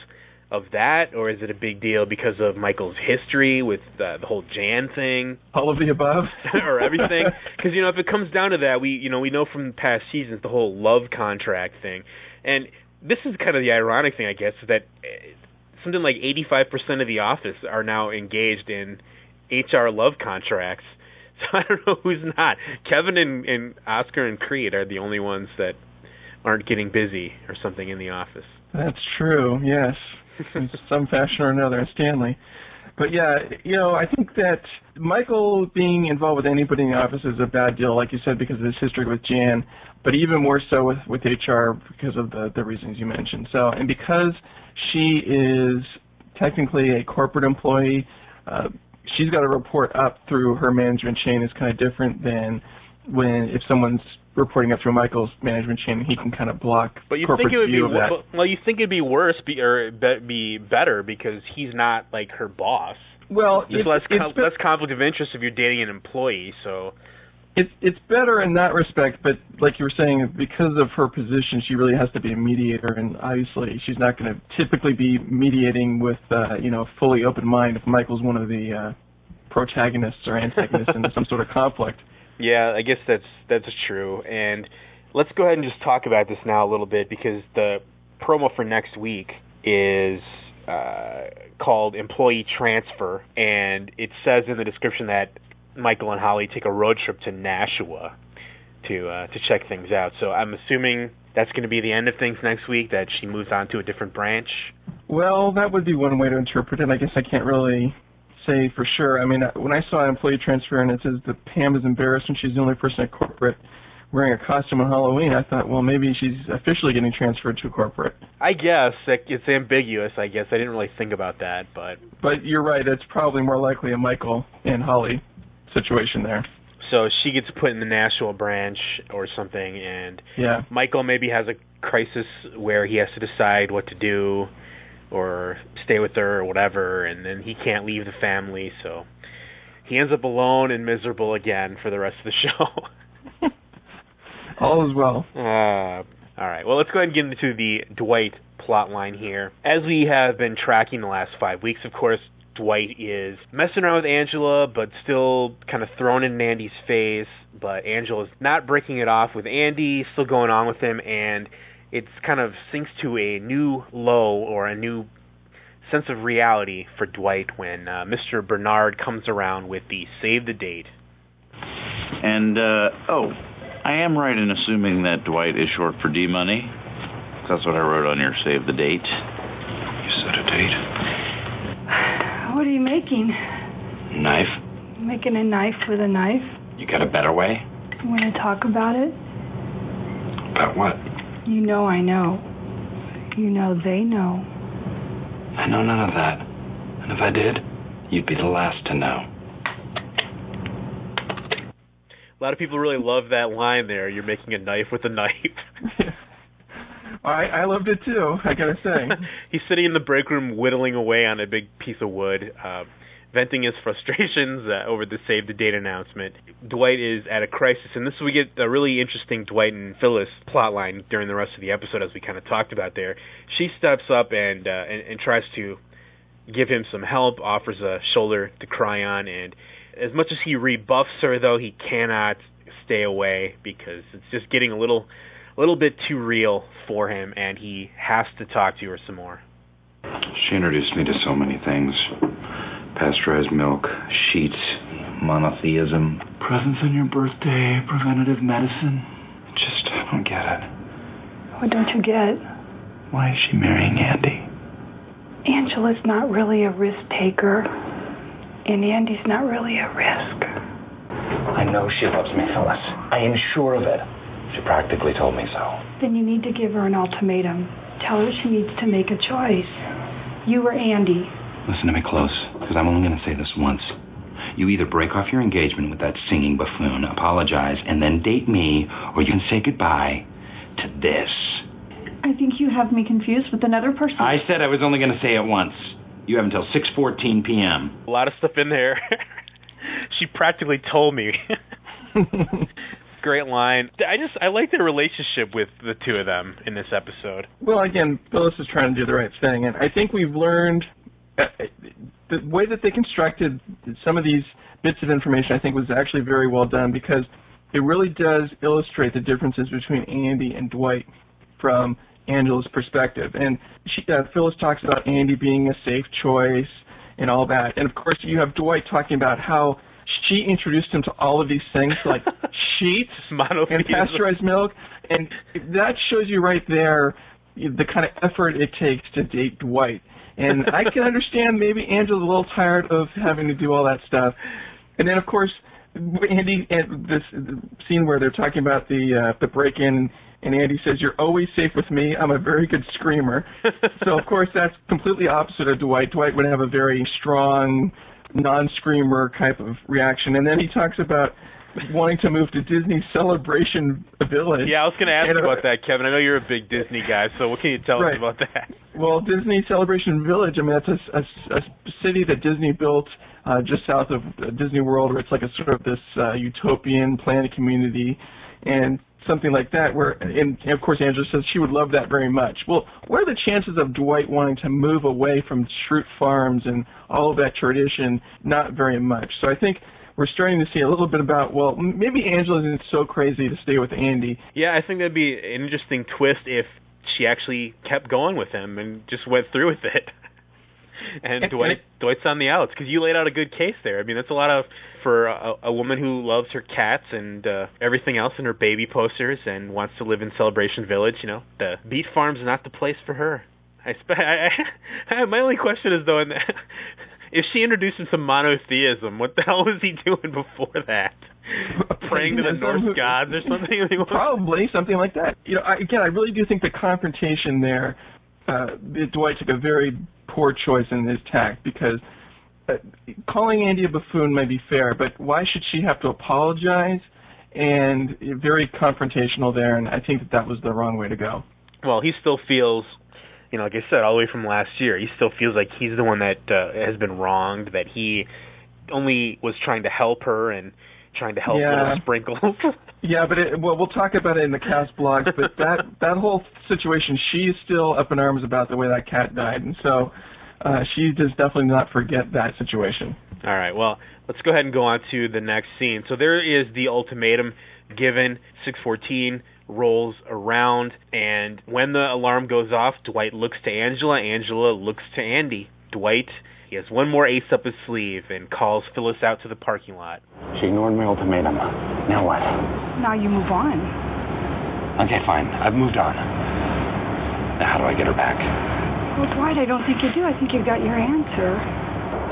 of that, or is it a big deal because of Michael's history with uh, the whole Jan thing? All of the above. or everything. Because you know, if it comes down to that, we you know we know from past seasons the whole love contract thing, and this is kind of the ironic thing, I guess, is that uh, something like 85% of the office are now engaged in HR love contracts. So I don't know who's not. Kevin and, and Oscar and Creed are the only ones that aren't getting busy or something in the office. That's true. Yes, in some fashion or another, Stanley. But yeah, you know, I think that Michael being involved with anybody in the office is a bad deal, like you said, because of his history with Jan, but even more so with with HR because of the the reasons you mentioned. So, and because she is technically a corporate employee, uh, she's got to report up through her management chain is kind of different than when if someone's reporting up through Michael's management chain, he can kind of block But you think it would be view of that. well, you think it'd be worse be, or be, be better because he's not like her boss. Well, There's less it's con- less conflict of interest if you're dating an employee. So it's it's better in that respect, but like you were saying, because of her position, she really has to be a mediator, and obviously she's not going to typically be mediating with uh, you know a fully open mind if Michael's one of the uh, protagonists or antagonists in some sort of conflict. Yeah, I guess that's that's true. And let's go ahead and just talk about this now a little bit because the promo for next week is uh, called Employee Transfer, and it says in the description that Michael and Holly take a road trip to Nashua to uh, to check things out. So I'm assuming that's going to be the end of things next week. That she moves on to a different branch. Well, that would be one way to interpret it. I guess I can't really say for sure. I mean, uh, when I saw employee transfer and it says that Pam is embarrassed and she's the only person at corporate wearing a costume on Halloween, I thought, well, maybe she's officially getting transferred to corporate. I guess it's ambiguous. I guess I didn't really think about that, but But you're right. It's probably more likely a Michael and Holly situation there. so she gets put in the Nashville branch or something, and Yeah. Michael maybe has a crisis where he has to decide what to do or stay with her or whatever, and then he can't leave the family, so he ends up alone and miserable again for the rest of the show. All is well. Uh, all right. Well, let's go ahead and get into the Dwight plot line here. As we have been tracking the last five weeks, of course, Dwight is messing around with Angela, but still kind of thrown in Andy's face. But Angela's not breaking it off with Andy, still going on with him, and it's kind of sinks to a new low or a new sense of reality for Dwight when uh, Mr. Bernard comes around with the save the date. And, uh, oh, I am right in assuming that Dwight is short for D Money. That's what I wrote on your save the date. You set a date. What are you making? Knife? Making a knife with a knife? You got a better way? You want to talk about it? About what? You know I know. You know they know. I know none of that. And if I did, you'd be the last to know. A lot of people really love that line there. You're making a knife with a knife. I I loved it too. I gotta say. He's sitting in the break room whittling away on a big piece of wood, uh, venting his frustrations uh, over the save the date announcement. Dwight is at a crisis, and this we get a really interesting Dwight and Phyllis plotline during the rest of the episode, as we kind of talked about there. She steps up and, uh, and and tries to give him some help, offers a shoulder to cry on, and as much as he rebuffs her, though, he cannot stay away because it's just getting a little a little bit too real for him, and he has to talk to her some more. She introduced me to so many things pasteurized milk, sheets, monotheism, presents on your birthday, preventative medicine. Just, I don't get it. What don't you get? Why is she marrying Andy? Angela's not really a risk taker, and Andy's not really a risk. I know she loves me, Phyllis. I am sure of it. She practically told me so. Then you need to give her an ultimatum. Tell her she needs to make a choice. You or Andy. Listen to me close, because I'm only going to say this once. You either break off your engagement with that singing buffoon, apologize, and then date me, or you can say goodbye to this. I think you have me confused with another person. I said I was only going to say it once. You have until 6:14 p.m. A lot of stuff in there. she practically told me. Great line. I just I like their relationship with the two of them in this episode. Well, again, Phyllis is trying to do the right thing, and I think we've learned the way that they constructed some of these bits of information. I think was actually very well done because it really does illustrate the differences between Andy and Dwight from Angela's perspective. And she, uh, Phyllis talks about Andy being a safe choice and all that, and of course you have Dwight talking about how she introduced him to all of these things like sheets and pasteurized milk, and that shows you right there the kind of effort it takes to date Dwight. And I can understand maybe Angela's a little tired of having to do all that stuff. And then of course Andy and this scene where they're talking about the uh, the break in and Andy says, You're always safe with me. I'm a very good screamer. so, of course, that's completely opposite of Dwight. Dwight would have a very strong, non screamer type of reaction. And then he talks about wanting to move to Disney Celebration Village. Yeah, I was going to ask And, you uh, about that, Kevin. I know you're a big Disney guy, so what can you tell Right. us about that? Well, Disney Celebration Village, I mean, that's a, a, a city that Disney built uh, just south of uh, Disney World, where it's like a sort of this uh, utopian planet community and something like that, where, and, and of course, Angela says she would love that very much. Well, what are the chances of Dwight wanting to move away from Schrute Farms and all of that tradition? Not very much. So I think we're starting to see a little bit about, well, maybe Angela isn't so crazy to stay with Andy. Yeah, I think that'd be an interesting twist if she actually kept going with him and just went through with it. And And- Dwight and Dwight's on the outs because you laid out a good case there. I mean, that's a lot of for a, a woman who loves her cats and uh, everything else in her baby posters and wants to live in Celebration Village. You know, the beet farm's not the place for her. I, spe- I, I my only question is though, in the, if she introduced him to monotheism, what the hell was he doing before that? Praying to the Norse gods or something? I mean, what- Probably something like that. You know, I, again, I really do think the confrontation there, uh, Dwight took a very poor choice in his tact because uh, calling Andy a buffoon may be fair, but why should she have to apologize? And very confrontational there, and I think that that was the wrong way to go. well, he still feels, you know, like I said, all the way from last year, he still feels like he's the one that uh, has been wronged, that he only was trying to help her and trying to help Yeah. little sprinkles. Yeah, but it, well, we'll talk about it in the cast blogs. But that that whole situation, she's still up in arms about the way that cat died, and so uh, she does definitely not forget that situation. All right, well, let's go ahead and go on to the next scene. So there is the ultimatum given. 614 rolls around, and when the alarm goes off, Dwight looks to Angela. Angela looks to Andy. Dwight, he has one more ace up his sleeve and calls Phyllis out to the parking lot. She ignored my ultimatum. Now what? Now you move on. Okay, fine. I've moved on. Now how do I get her back? Well, Dwight, I don't think you do. I think you've got your answer.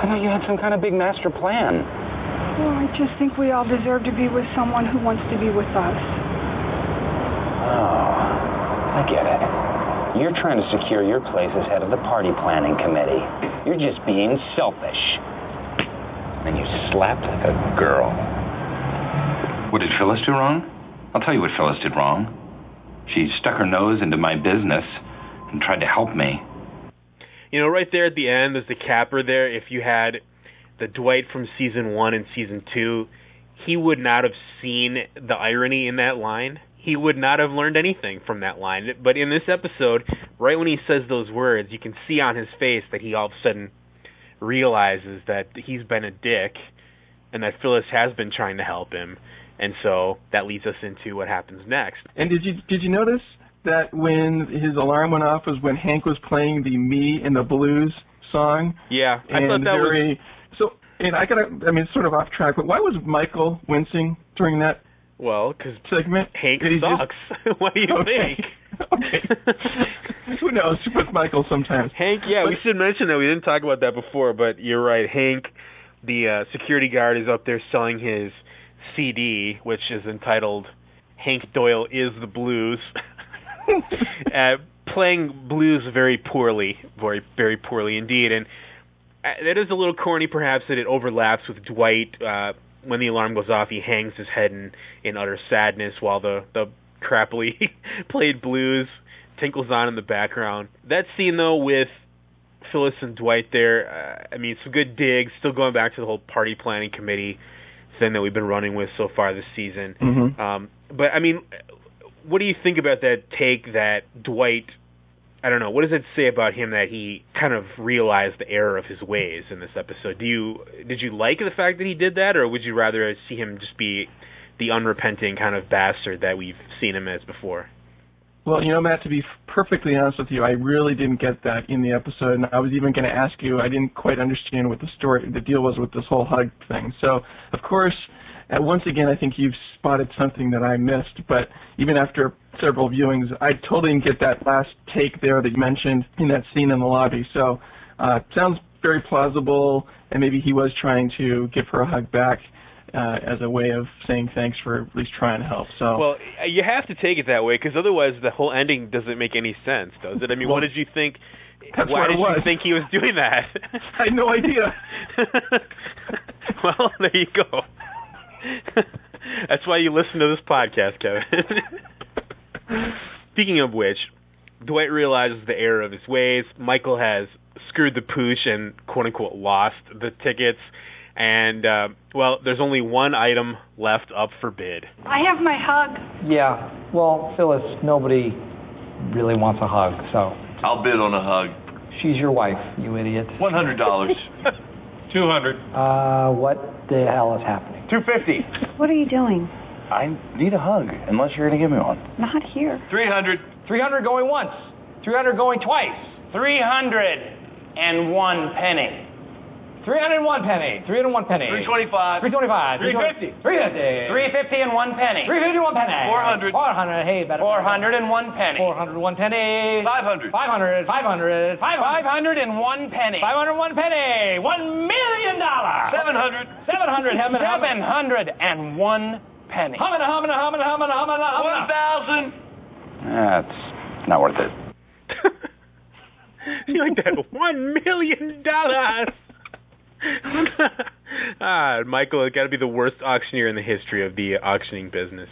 I thought you had some kind of big master plan. Well, I just think we all deserve to be with someone who wants to be with us. Oh, I get it. You're trying to secure your place as head of the party planning committee. You're just being selfish. And you slapped with a girl. What did Phyllis do wrong? I'll tell you what Phyllis did wrong. She stuck her nose into my business and tried to help me. You know, right there at the end, there's the capper there. If you had the Dwight from season one and season two, he would not have seen the irony in that line. He would not have learned anything from that line. But in this episode, right when he says those words, you can see on his face that he all of a sudden realizes that he's been a dick and that Phyllis has been trying to help him. And so that leads us into what happens next. And did you did you notice that when his alarm went off was when Hank was playing the "Me in the Blues" song? Yeah, I and thought that was so. And I gotta, I mean, sort of off track, but why was Michael wincing during that well because segment? Hank he just- sucks. what do you Okay. think? okay. Who knows with Michael sometimes. Hank, yeah, we should mention that we didn't talk about that before, but you're right. Hank, the uh, security guard, is up there selling his CD, which is entitled "Hank Doyle is the Blues," uh, playing blues very poorly, very very poorly indeed, and uh, that is a little corny, perhaps, that it overlaps with Dwight. Uh, when the alarm goes off, he hangs his head in in utter sadness while the the crappily played blues tinkles on in the background. That scene though with Phyllis and Dwight there, uh, I mean, some good digs. Still going back to the whole party planning committee thing that we've been running with so far this season. Mhm. Um, but I mean, what do you think about that take that Dwight? I don't know. What does it say about him that he kind of realized the error of his ways in this episode? Do you did you like the fact that he did that, or would you rather see him just be the unrepenting kind of bastard that we've seen him as before? Well, you know, Matt, to be perfectly honest with you, I really didn't get that in the episode, and I was even going to ask you. I didn't quite understand what the story, the deal was with this whole hug thing. So, of course, uh, once again, I think you've spotted something that I missed. But even after several viewings, I totally didn't get that last take there that you mentioned in that scene in the lobby. So, Uh, sounds very plausible, and maybe he was trying to give her a hug back uh, as a way of saying thanks for at least trying to help. So Well, uh, you have to take it that way because otherwise the whole ending doesn't make any sense, does it? I mean, Well, what did you think? that's Why did you think he was doing that? I had no idea. well, there you go. That's why you listen to this podcast, Kevin. Speaking of which, Dwight realizes the error of his ways. Michael has screwed the pooch and quote unquote lost the tickets. And uh, well, there's only one item left up for bid. I have my hug. Yeah. Well, Phyllis, nobody really wants a hug, so I'll bid on a hug. she's your wife, you idiot. One hundred dollars. Two hundred. Uh, what the hell is happening? Two fifty. What are you doing? I need a hug, unless you're going to give me one. Not here. Three hundred. 300 going once. 300 going twice. 301 penny. 301 penny. 301 penny. Three twenty-five. 325. 350. 350. 350 and one penny. 351 penny. 400. 400. Hey, better. 401 penny. 401 penny. Five hundred. 500. 500. 500. 501 penny. 501 penny. One million dollars. Seven hundred. 700. Humming, humming. 701 penny. Humming, humming, humming, humming, humming, One humming. thousand. That's not worth it. you like that one million dollars? ah, Michael, it got to be the worst auctioneer in the history of the auctioning business.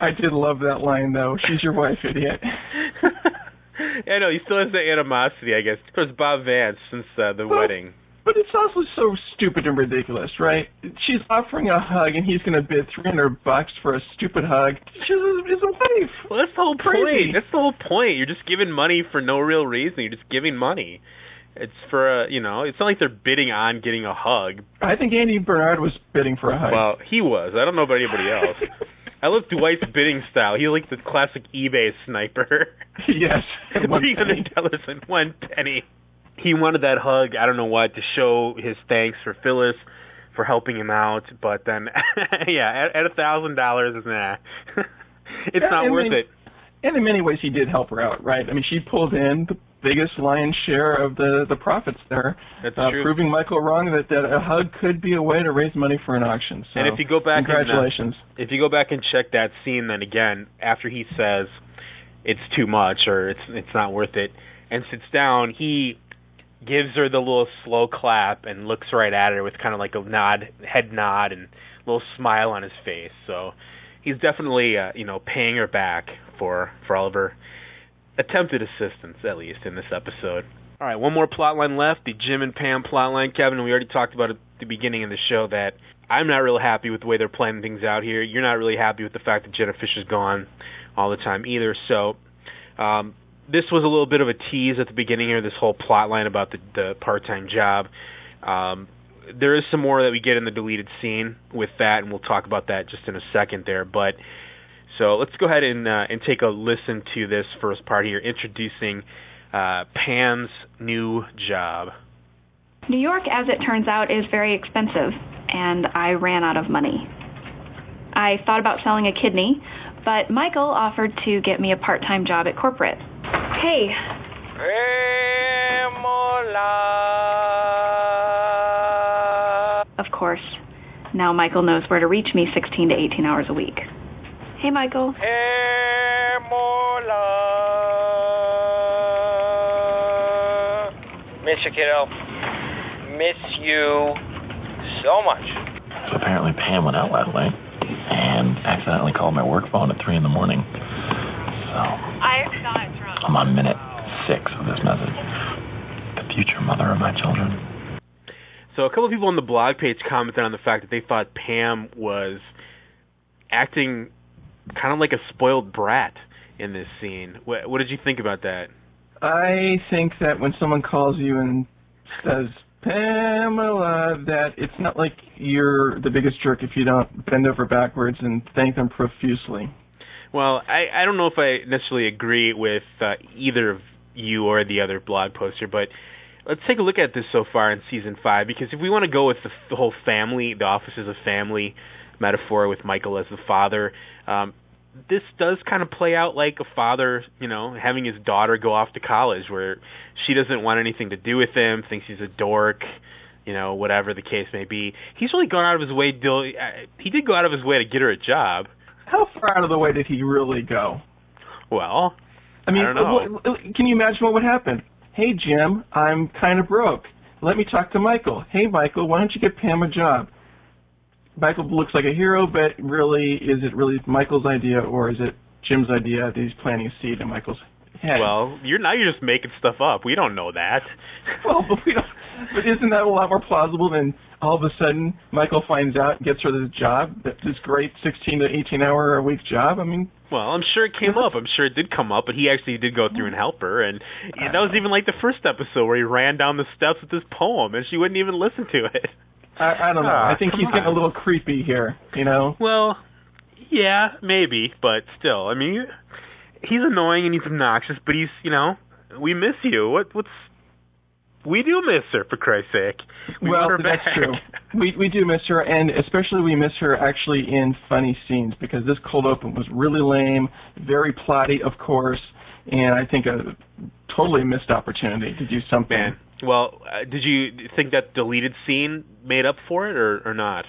I did love that line though. She's your wife, idiot. I know he still has the animosity, I guess, towards Bob Vance since uh, the Well, wedding. But it's also so stupid and ridiculous, right? She's offering a hug, and he's going to bid three hundred bucks for a stupid hug. She's his wife. Well, that's the whole Crazy. point. That's the whole point. You're just giving money for no real reason. You're just giving money. It's for a, you know, it's not like they're bidding on getting a hug. I think Andy Bernard was bidding for a hug. Well, he was. I don't know about anybody else. I love Dwight's bidding style. He's like the classic eBay sniper. yes. Three dollars and one penny. He wanted that hug. I don't know what to show his thanks for Phyllis for helping him out, but then yeah, at, a thousand dollars, is nah, it's Yeah, not worth then- it. And in many ways, he did help her out, right? I mean, she pulled in the biggest lion's share of the the profits there, That's uh, true. proving Michael wrong that that a hug could be a way to raise money for an auction. So, and if you go back, congratulations. And, uh, if you go back and check that scene, then again, after he says it's too much or it's it's not worth it, and sits down, he gives her the little slow clap and looks right at her with kind of like a nod, head nod, and a little smile on his face. So he's definitely uh, you know paying her back for for all of her attempted assistance, at least in this episode. All right, one more plot line left, the Jim and Pam plot line. Kevin, we already talked about at the beginning of the show that I'm not real happy with the way they're planning things out here. You're not really happy with the fact that Jenna Fischer's gone all the time either. So um, this was a little bit of a tease at the beginning here, this whole plot line about the, the part-time job. Um, there is some more that we get in the deleted scene with that, and we'll talk about that just in a second there. But so let's go ahead and uh, and take a listen to this first part here, introducing uh, Pam's new job. New York, as it turns out, is very expensive, and I ran out of money. I thought about selling a kidney, but Michael offered to get me a part time job at corporate. Hey, of course, now Michael knows where to reach me 16 to 18 hours a week. Hey, Michael. Hey, Mola. Miss you, kiddo. Miss you so much. So apparently Pam went out last night and accidentally called my work phone at three in the morning. So I saw it from. I'm on minute six of this message. The future mother of my children. So a couple of people on the blog page commented on the fact that they thought Pam was acting kind of like a spoiled brat in this scene. What, what did you think about that? I think that when someone calls you and says Pamela, that it's not like you're the biggest jerk if you don't bend over backwards and thank them profusely. Well, I, I don't know if I necessarily agree with uh, either of you or the other blog poster, but let's take a look at this so far in season five. Because if we want to go with the, the whole family, the office is a family metaphor with Michael as the father, um, this does kind of play out like a father, you know, having his daughter go off to college where she doesn't want anything to do with him, thinks he's a dork, you know, whatever the case may be. He's really gone out of his way. To, uh, he did go out of his way to get her a job. How far out of the way did he really go? Well, I mean, I can you imagine what would happen? Hey, Jim, I'm kind of broke. Let me talk to Michael. Hey, Michael, why don't you get Pam a job? Michael looks like a hero, but really, is it really Michael's idea or is it Jim's idea that he's planting a seed in Michael's head? Well, you're now you're just making stuff up. We don't know that. well, but we don't. But isn't that a lot more plausible than all of a sudden Michael finds out and gets her this job, that this great 16 to 18 hour a week job? I mean, Well, I'm sure it came up. I'm sure it did come up, but he actually did go through and help her, and that was even like the first episode where he ran down the steps with this poem, and she wouldn't even listen to it. I, I don't know. Ah, I think he's come getting a little creepy here. You know. Well, yeah, maybe, but still, I mean, he's annoying and he's obnoxious, but he's, you know, we miss you. What, what's, we do miss her for Christ's sake. We well, her that's back. true. We we do miss her, and especially we miss her actually in funny scenes because this cold open was really lame, very plotty, of course, and I think a totally missed opportunity to do something. Man, well, uh, did you think that deleted scene made up for it or or not?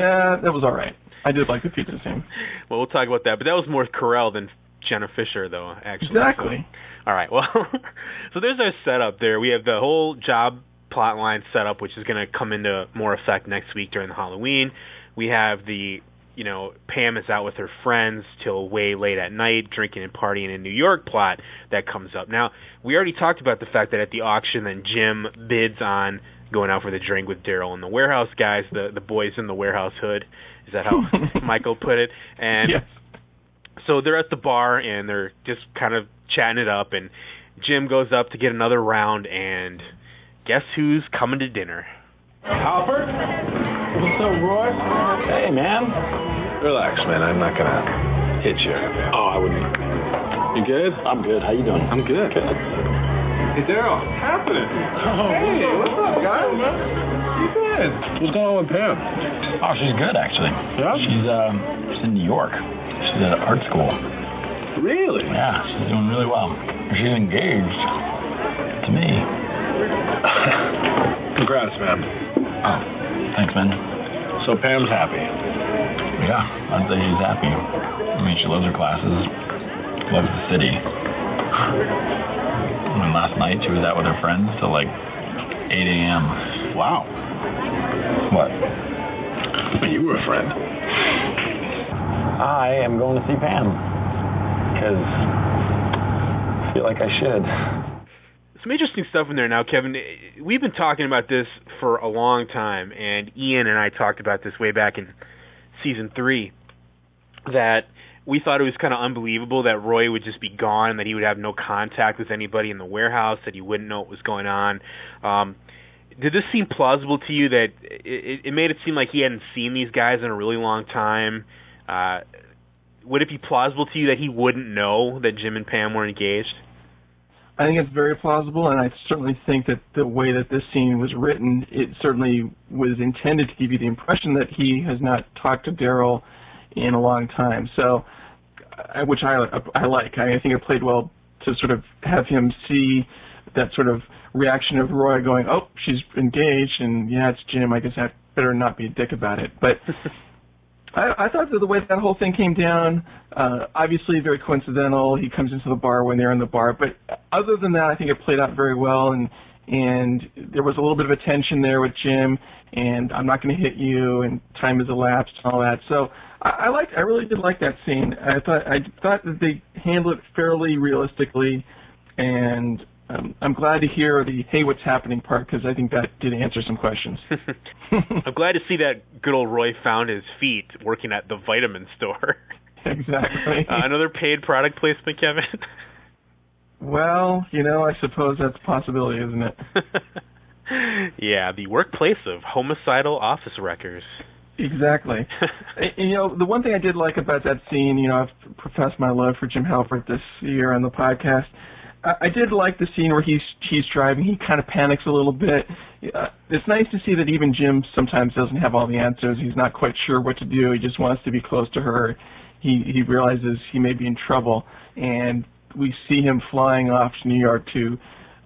Yeah, that was all right. I did like the pizza scene. Well, we'll talk about that, but that was more Carell than Jenna Fischer, though. Actually, Exactly. So- all right. Well, so there's our setup there. We have the whole job plot line set up, which is going to come into more effect next week during the Halloween. We have the, you know, Pam is out with her friends till way late at night, drinking and partying in New York plot that comes up. Now, we already talked about the fact that at the auction, then Jim bids on going out for the drink with Darryl and the warehouse guys, the the boys in the warehouse hood. Is that how Michael put it? And Yes. so they're at the bar and they're just kind of chatting it up and Jim goes up to get another round and guess who's coming to dinner? Alfred? What's up, Roy? Hey, man. Relax, man. I'm not gonna hit you. Oh, I wouldn't. You good? I'm good. How you doing? I'm good. Good. Hey, Darryl. What's Happening? Oh, hey, what's up, guys? You good? What's going on with Pam? Oh, she's good actually. Yeah? She's um she's in New York. She's at art school. Really? Yeah, she's doing really well. She's engaged to me. Congrats, man. Oh, thanks, man. So Pam's happy. Yeah, I'd say she's happy. I mean, she loves her classes, loves the city. I mean, last night she was out with her friends till like 8 a.m. Wow. What? But you were a friend. I am going to see Pam because I feel like I should. Some interesting stuff in there now, Kevin. We've been talking about this for a long time, and Ian and I talked about this way back in season three. That we thought it was kind of unbelievable that Roy would just be gone, that he would have no contact with anybody in the warehouse, that he wouldn't know what was going on. Um, did this seem plausible to you? That it, it made it seem like he hadn't seen these guys in a really long time. Uh, would it be plausible to you that he wouldn't know that Jim and Pam were engaged? I think it's very plausible, and I certainly think that the way that this scene was written, it certainly was intended to give you the impression that he has not talked to Darryl in a long time. So, which I I like. I think it played well to sort of have him see that sort of reaction of Roy going, "Oh, she's engaged," and yeah, it's Jim. I guess I better not be a dick about it. But I, thought that the way that whole thing came down, uh, obviously very coincidental. He comes into the bar when they're in the bar, but other than that, I think it played out very well. And and there was a little bit of a tension there with Jim, and I'm not going to hit you, and time has elapsed, and all that. So I, I liked, I really did like that scene. I thought I thought that they handled it fairly realistically, and um, I'm glad to hear the "Hey, what's happening" part because I think that did answer some questions. I'm glad to see that good old Roy found his feet working at the vitamin store. exactly. Uh, another paid product placement, Kevin. Well, you know, I suppose that's a possibility, isn't it? yeah, the workplace of homicidal office wreckers. Exactly. and, you know, the one thing I did like about that scene, you know, I've professed my love for Jim Halpert this year on the podcast. I, did like the scene where he's he's driving. He kind of panics a little bit. Uh, it's nice to see that even Jim sometimes doesn't have all the answers. He's not quite sure what to do. He just wants to be close to her. he he realizes he may be in trouble, and we see him flying off to New York to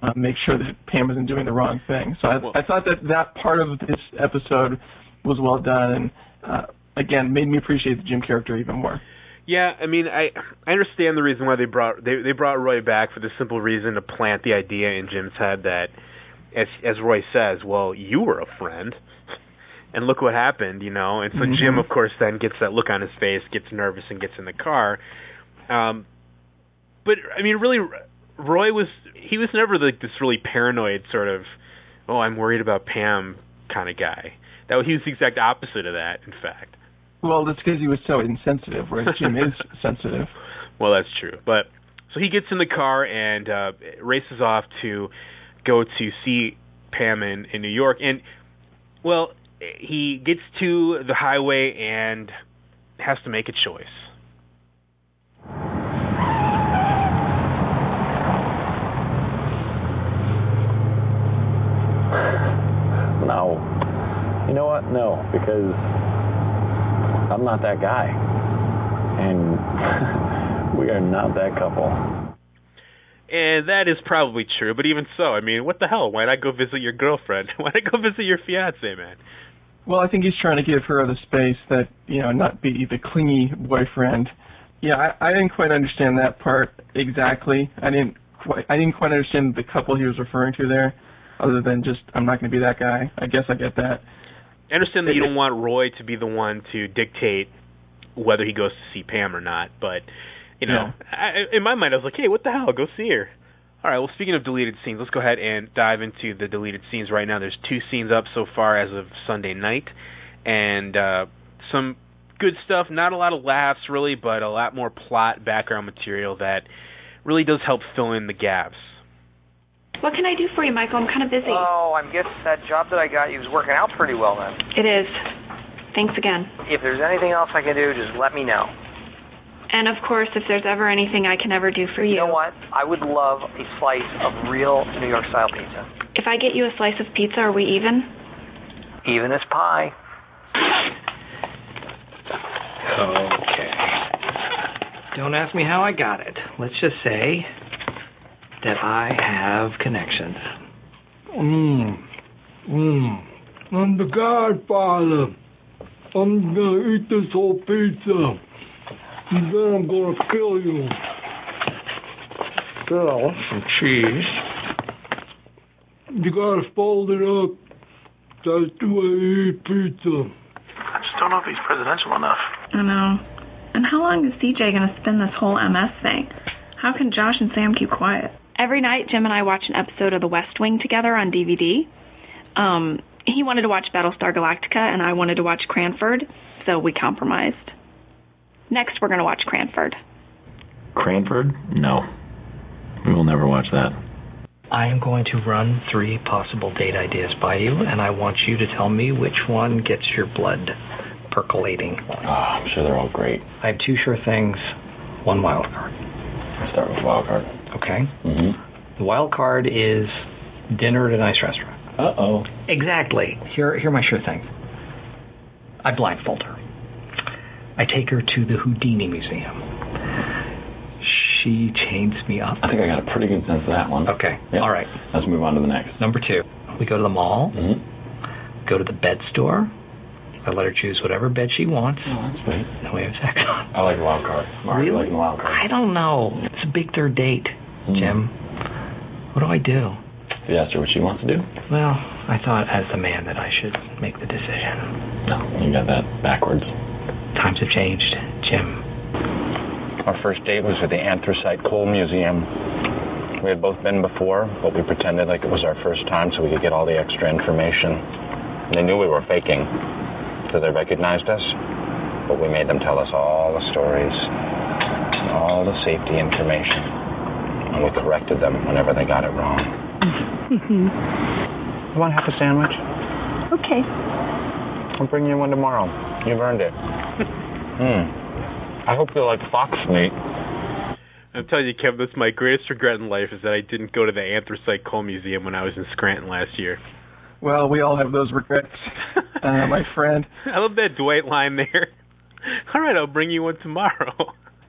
uh, make sure that Pam isn't doing the wrong thing. So I, I thought that that part of this episode was well done, and uh, again made me appreciate the Jim character even more. Yeah, I mean, I I understand the reason why they brought they they brought Roy back for the simple reason to plant the idea in Jim's head that, as as Roy says, well, you were a friend, and look what happened, you know. And so Mhm. Jim, of course, then gets that look on his face, gets nervous, and gets in the car. Um, but I mean, really, Roy was he was never like this really paranoid sort of, oh, I'm worried about Pam kind of guy. That he was the exact opposite of that, in fact. Well, that's because he was so insensitive, whereas Jim is sensitive. Well, that's true. But so he gets in the car and uh races off to go to see Pam in, in New York and well, he gets to the highway and has to make a choice. No. You know what? No, because I'm not that guy. And we are not that couple. And that is probably true, but even so, I mean, what the hell? Why not go visit your girlfriend? Why not go visit your fiance, man? Well, I think he's trying to give her the space that you know, not be the clingy boyfriend. Yeah, I, I didn't quite understand that part exactly. I didn't quite, I didn't quite understand the couple he was referring to there, other than just I'm not going to be that guy. I guess I get that. I understand that you don't want Roy to be the one to dictate whether he goes to see Pam or not, but you know, I, in my mind, I was like, hey, what the hell? Go see her. All right. Well, speaking of deleted scenes, let's go ahead and dive into the deleted scenes right now. There's two scenes up so far as of Sunday night, and uh, some good stuff. Not a lot of laughs, really, but a lot more plot background material that really does help fill in the gaps. What can I do for you, Michael? I'm kind of busy. Oh, I'm guessing that job that I got you was working out pretty well then. It is. Thanks again. If there's anything else I can do, just let me know. And of course, if there's ever anything I can ever do for you. You know what? I would love a slice of real New York style pizza. If I get you a slice of pizza, are we even? Even as pie. Okay. Don't ask me how I got it. Let's just say that I have connections. Mmm. Mmm. I'm the Godfather. I'm gonna eat this whole pizza. And then I'm gonna kill you. Girl. Some cheese. You gotta fold it up. That's the way you eat pizza. I just don't know if he's presidential enough. I know. And how long is CJ going to spin this whole MS thing? How can Josh and Sam keep quiet? Every night, Jim and I watch an episode of The West Wing together on DVD. Um, he wanted to watch Battlestar Galactica, and I wanted to watch Cranford, so we compromised. Next, we're going to watch Cranford. Cranford? No. We will never watch that. I am going to run three possible date ideas by you, and I want you to tell me which one gets your blood percolating. Oh, I'm sure they're all great. I have two sure things, one wild card. Let's start with wild card. Okay. Mm-hmm. The wild card is dinner at a nice restaurant. Uh oh. Exactly. Here, here are my sure things. I blindfold her. I take her to the Houdini Museum. She chains me up. I think I got a pretty good sense of that one. Okay. Yep. All right. Let's move on to the next. Number two, we go to the mall. Mm-hmm. Go to the bed store. I let her choose whatever bed she wants. Oh, that's sweet. Then we have sex on. I like wild card. I'm Really? liking the wild card. I don't know. It's a big third date. Mm. Jim. What do I do? Have you asked her what she wants to do? Well, I thought as the man that I should make the decision. No, you got that backwards. Times have changed, Jim. Our first date was at the Anthracite Coal Museum. We had both been before, but we pretended like it was our first time so we could get all the extra information. They knew we were faking, so they recognized us, but we made them tell us all the stories, all the safety information, and we corrected them whenever they got it wrong. You want half a sandwich? Okay. I'll bring you one tomorrow. You've earned it. Hmm. I hope you like fox meat. I'm telling you, Kevin, this is my greatest regret in life is that I didn't go to the Anthracite Coal Museum when I was in Scranton last year. Well, we all have those regrets, uh, my friend. I love that Dwight line there. All right, I'll bring you one tomorrow.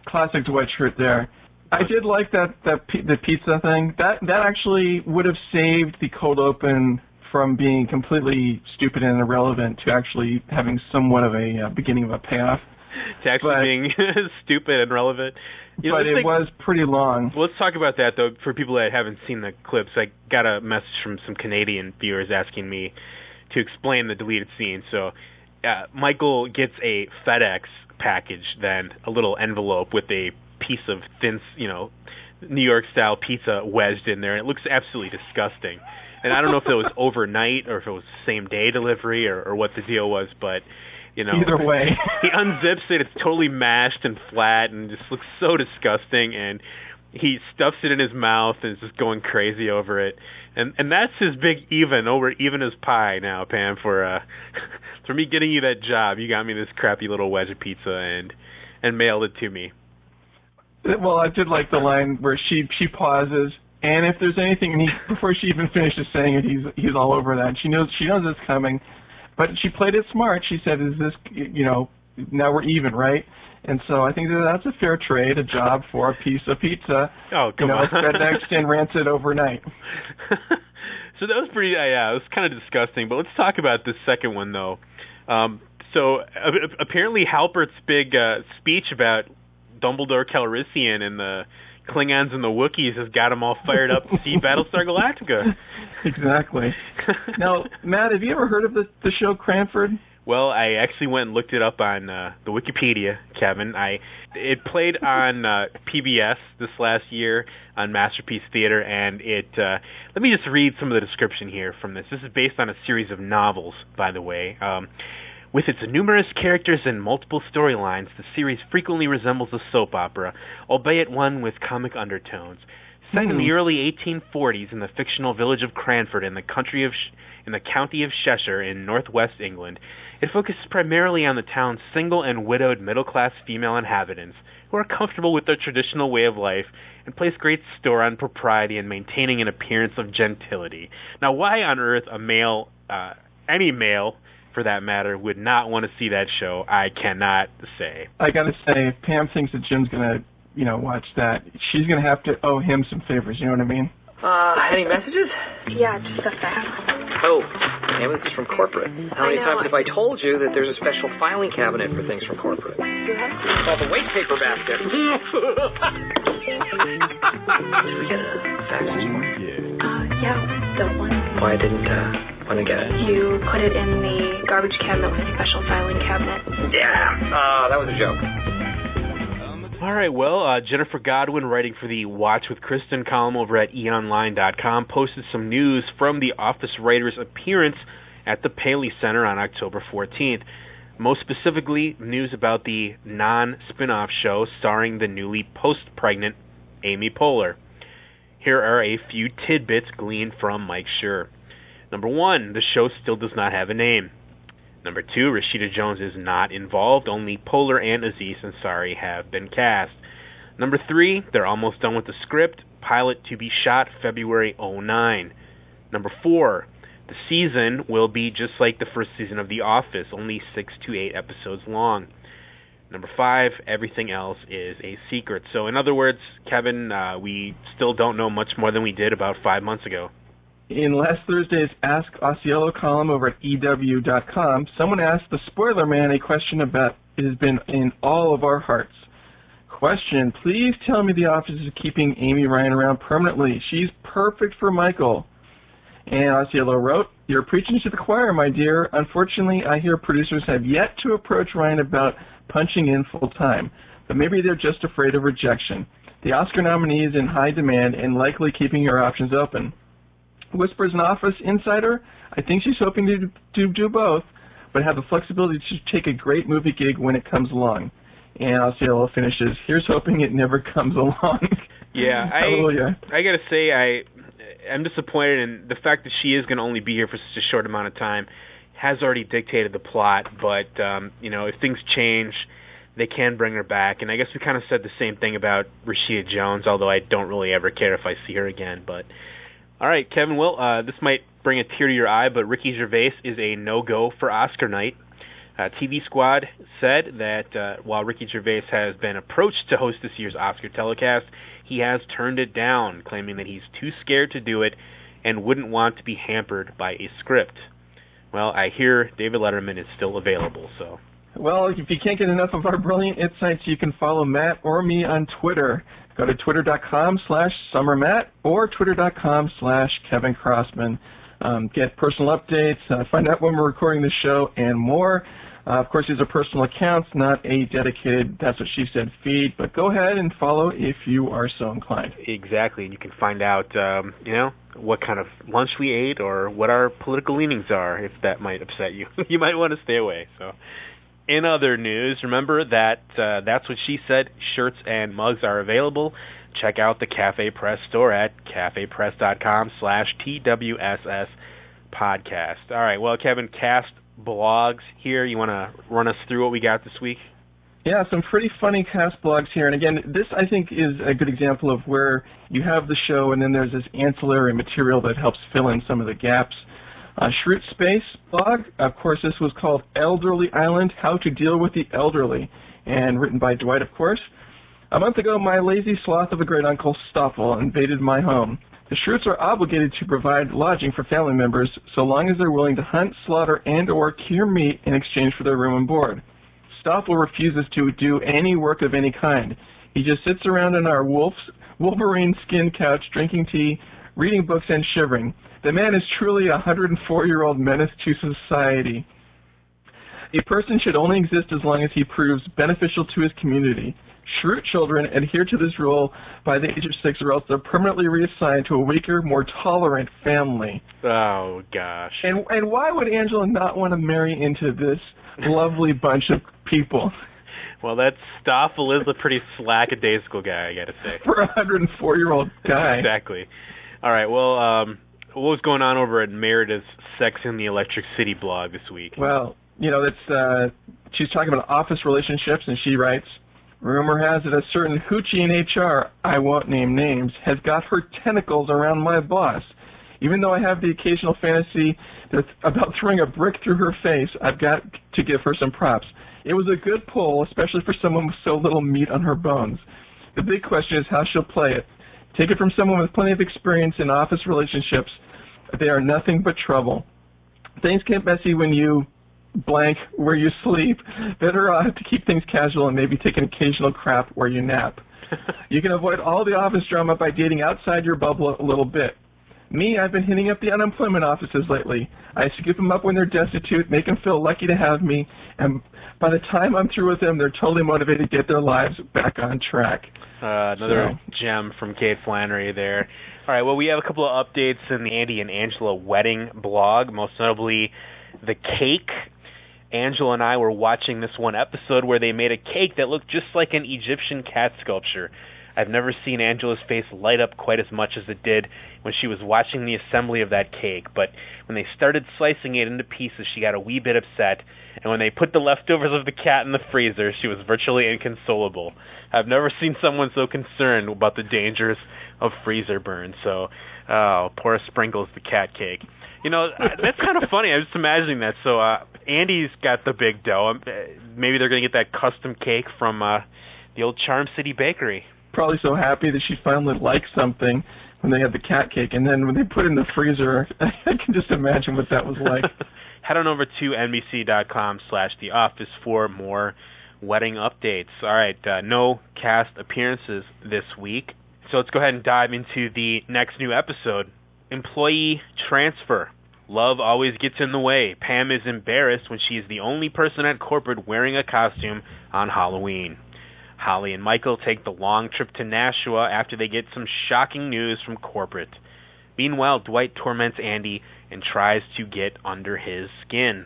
Classic Dwight Schrute there. I did like that that the pizza thing. That that actually would have saved the cold open from being completely stupid and irrelevant to actually having somewhat of a uh, beginning of a payoff. to actually But- being stupid and relevant. You know, but it was pretty long. Well, let's talk about that though. For people that haven't seen the clips, I got a message from some Canadian viewers asking me to explain the deleted scene. So, uh, Michael gets a FedEx package, then a little envelope with a piece of thin, you know, New York style pizza wedged in there. and It looks absolutely disgusting. And I don't know if it was overnight or if it was same day delivery or, or what the deal was, but you know, Either way. he unzips it. It's totally mashed and flat and just looks so disgusting. And he stuffs it in his mouth and is just going crazy over it. And and that's his big even over even as pie now, Pam. For uh, for me getting you that job, you got me this crappy little wedge of pizza and and mailed it to me. Well, I did like the line where she she pauses, and if there's anything, and he before she even finishes saying it, he's he's all over that. She knows she knows it's coming, but she played it smart. She said, "Is this you know now we're even, right?" And so I think that that's a fair trade, a job for a piece of pizza. Oh, come you know, on. FedEx and rancid overnight. so that was pretty. Uh, yeah, it was kind of disgusting. But let's talk about this second one though. Um, so uh, apparently Halpert's big uh, speech about Dumbledore Calrissian and the Klingons and the Wookiees has got them all fired up to see Battlestar Galactica. exactly. now, Matt, have you ever heard of the the show Cranford? Well, I actually went and looked it up on uh, the Wikipedia, Kevin. I it played on uh, PBS this last year on Masterpiece Theater, and it. Uh, let me just read some of the description here from this. This is based on a series of novels, by the way. Um, with its numerous characters and multiple storylines, the series frequently resembles a soap opera, albeit one with comic undertones. Set in the Hmm. early 1840s in the fictional village of Cranford in the country of Sh- in the county of Cheshire in northwest England, it focuses primarily on the town's single and widowed middle-class female inhabitants who are comfortable with their traditional way of life and place great store on propriety and maintaining an appearance of gentility. Now, why on earth a male, uh, any male for that matter, would not want to see that show, I cannot say. I gotta say, if Pam thinks that Jim's gonna, you know, watch that, she's gonna have to owe him some favors. You know what I mean? Uh, any messages? Yeah, just a fax. Oh, damn this is from corporate. How many times have I told you that there's a special filing cabinet for things from corporate? It's called the waste paper basket. Did we get a fax this morning? Uh, yeah, the one. Why didn't uh, want to get it? You put it in the garbage cabinet with a special filing cabinet. Yeah. Uh, that was a joke. All right, well, uh, Jennifer Godwin, writing for the Watch with Kristin column over at eonline.com, posted some news from the Office writer's appearance at the Paley Center on October 14th. Most specifically, news about the non spin off show starring the newly post pregnant Amy Poehler. Here are a few tidbits gleaned from Mike Schur. Number one, the show still does not have a name. Number two, Rashida Jones is not involved. Only Poehler and Aziz Ansari have been cast. Number three, they're almost done with the script. Pilot to be shot February 09. Number four, the season will be just like the first season of The Office, only six to eight episodes long. Number five, everything else is a secret. So, in other words, Kevin, uh, we still don't know much more than we did about five months ago. In last Thursday's Ask Ausiello column over at EW.com, someone asked the Spoiler Man a question about it has been in all of our hearts. Question, please tell me the office is keeping Amy Ryan around permanently. She's perfect for Michael. And Ausiello wrote, You're preaching to the choir, my dear. Unfortunately, I hear producers have yet to approach Ryan about punching in full time, but maybe they're just afraid of rejection. The Oscar nominee is in high demand and likely keeping her options open. Whispers an office insider, I think she's hoping to, to do both, but have the flexibility to take a great movie gig when it comes along. And I'll Ausiello finishes, here's hoping it never comes along. Yeah, I Hallelujah. I gotta say I I'm disappointed in the fact that she is going to only be here for such a short amount of time has already dictated the plot. But um, you know, if things change, they can bring her back. And I guess we kind of said the same thing about Rashida Jones, although I don't really ever care if I see her again. But all right, Kevin. Well, uh, this might bring a tear to your eye, but Ricky Gervais is a no-go for Oscar night. Uh, TV Squad said that uh, while Ricky Gervais has been approached to host this year's Oscar telecast, he has turned it down, claiming that he's too scared to do it and wouldn't want to be hampered by a script. Well, I hear David Letterman is still available, so. Well, if you can't get enough of our brilliant insights, you can follow Matt or me on Twitter. Go to twitter.com slash summermatt or twitter.com slash Kevin Crossman. Um, get personal updates, uh, find out when we're recording the show, and more. Uh, of course, these are personal accounts, not a dedicated That's What She Said feed, but go ahead and follow if you are so inclined. Exactly, and you can find out, um, you know, what kind of lunch we ate or what our political leanings are, if that might upset you. you might want to stay away. So, in other news, remember that uh, That's What She Said shirts and mugs are available. Check out the Cafe Press store at cafepress.com slash TWSS podcast. All right, well, Kevin, cast blogs here. You want to run us through what we got this week? Yeah, some pretty funny cast blogs here. And again, this I think is a good example of where you have the show and then there's this ancillary material that helps fill in some of the gaps. Uh, Schrute Space blog, of course, this was called Elderly Island How to Deal with the Elderly, and written by Dwight, of course. A month ago, my lazy sloth of a great uncle, Stoffel, invaded my home. The Schrutes are obligated to provide lodging for family members so long as they're willing to hunt, slaughter, and or cure meat in exchange for their room and board. Stoffel refuses to do any work of any kind. He just sits around on our wolf's wolverine skin couch drinking tea, reading books, and shivering. The man is truly a 104 year old menace to society. A person should only exist as long as he proves beneficial to his community. Schrute children adhere to this rule by the age of six, or else they're permanently reassigned to a weaker, more tolerant family. Oh gosh. And and why would Angela not want to marry into this lovely bunch of people? Well, that Stoffel is a pretty slackadaisical guy, I got to say. For a 104 year old guy. exactly. All right. Well, um, what was going on over at Meredith's Sex in the Electric City blog this week? Well, you know, that's uh, she's talking about office relationships, and she writes. Rumor has it a certain hoochie in HR, I won't name names, has got her tentacles around my boss. Even though I have the occasional fantasy that, about throwing a brick through her face, I've got to give her some props. It was a good pull, especially for someone with so little meat on her bones. The big question is how she'll play it. Take it from someone with plenty of experience in office relationships. They are nothing but trouble. Things get messy when you blank where you sleep. Better off to keep things casual and maybe take an occasional crap where you nap. you can avoid all the office drama by dating outside your bubble a little bit. Me, I've been hitting up the unemployment offices lately. I scoop them up when they're destitute, make them feel lucky to have me, and by the time I'm through with them, they're totally motivated to get their lives back on track. Uh, another so. gem from Kate Flannery there. All right, well, we have a couple of updates in the Andy and Angela wedding blog, most notably the cake Angela and I were watching this one episode where they made a cake that looked just like an Egyptian cat sculpture. I've never seen Angela's face light up quite as much as it did when she was watching the assembly of that cake, but when they started slicing it into pieces, she got a wee bit upset, and when they put the leftovers of the cat in the freezer, she was virtually inconsolable. I've never seen someone so concerned about the dangers of freezer burn, so, oh, poor Sprinkles the cat cake. You know, that's kind of funny. I was just imagining that. So, uh, Andy's got the big dough. Um, maybe they're going to get that custom cake from uh, the old Charm City Bakery. Probably so happy that she finally liked something when they had the cat cake, and then when they put it in the freezer, I can just imagine what that was like. Head on over to nbc.com slash the office for more wedding updates. All right, uh, no cast appearances this week. So let's go ahead and dive into the next new episode. Employee transfer. Love always gets in the way. Pam is embarrassed when she is the only person at corporate wearing a costume on Halloween. Holly and Michael take the long trip to Nashua after they get some shocking news from corporate. Meanwhile, Dwight torments Andy and tries to get under his skin.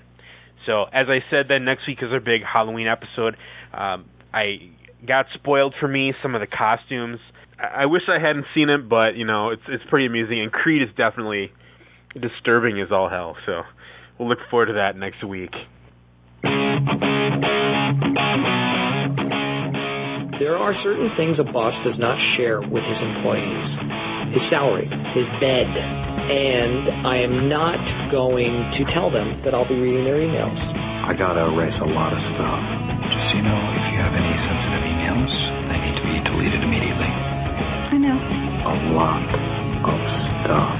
So, as I said, then next week is our big Halloween episode. Um, I got spoiled for me some of the costumes. I, I wish I hadn't seen it, but you know, it's it's pretty amusing. And Creed is definitely disturbing as all hell. So we'll look forward to that next week. There are certain things a boss does not share with his employees his salary, his bed, and I am not going to tell them that I'll be reading their emails. I gotta erase a lot of stuff. Just so you know, if you have any sensitive emails, they need to be deleted immediately. I know. A lot of stuff.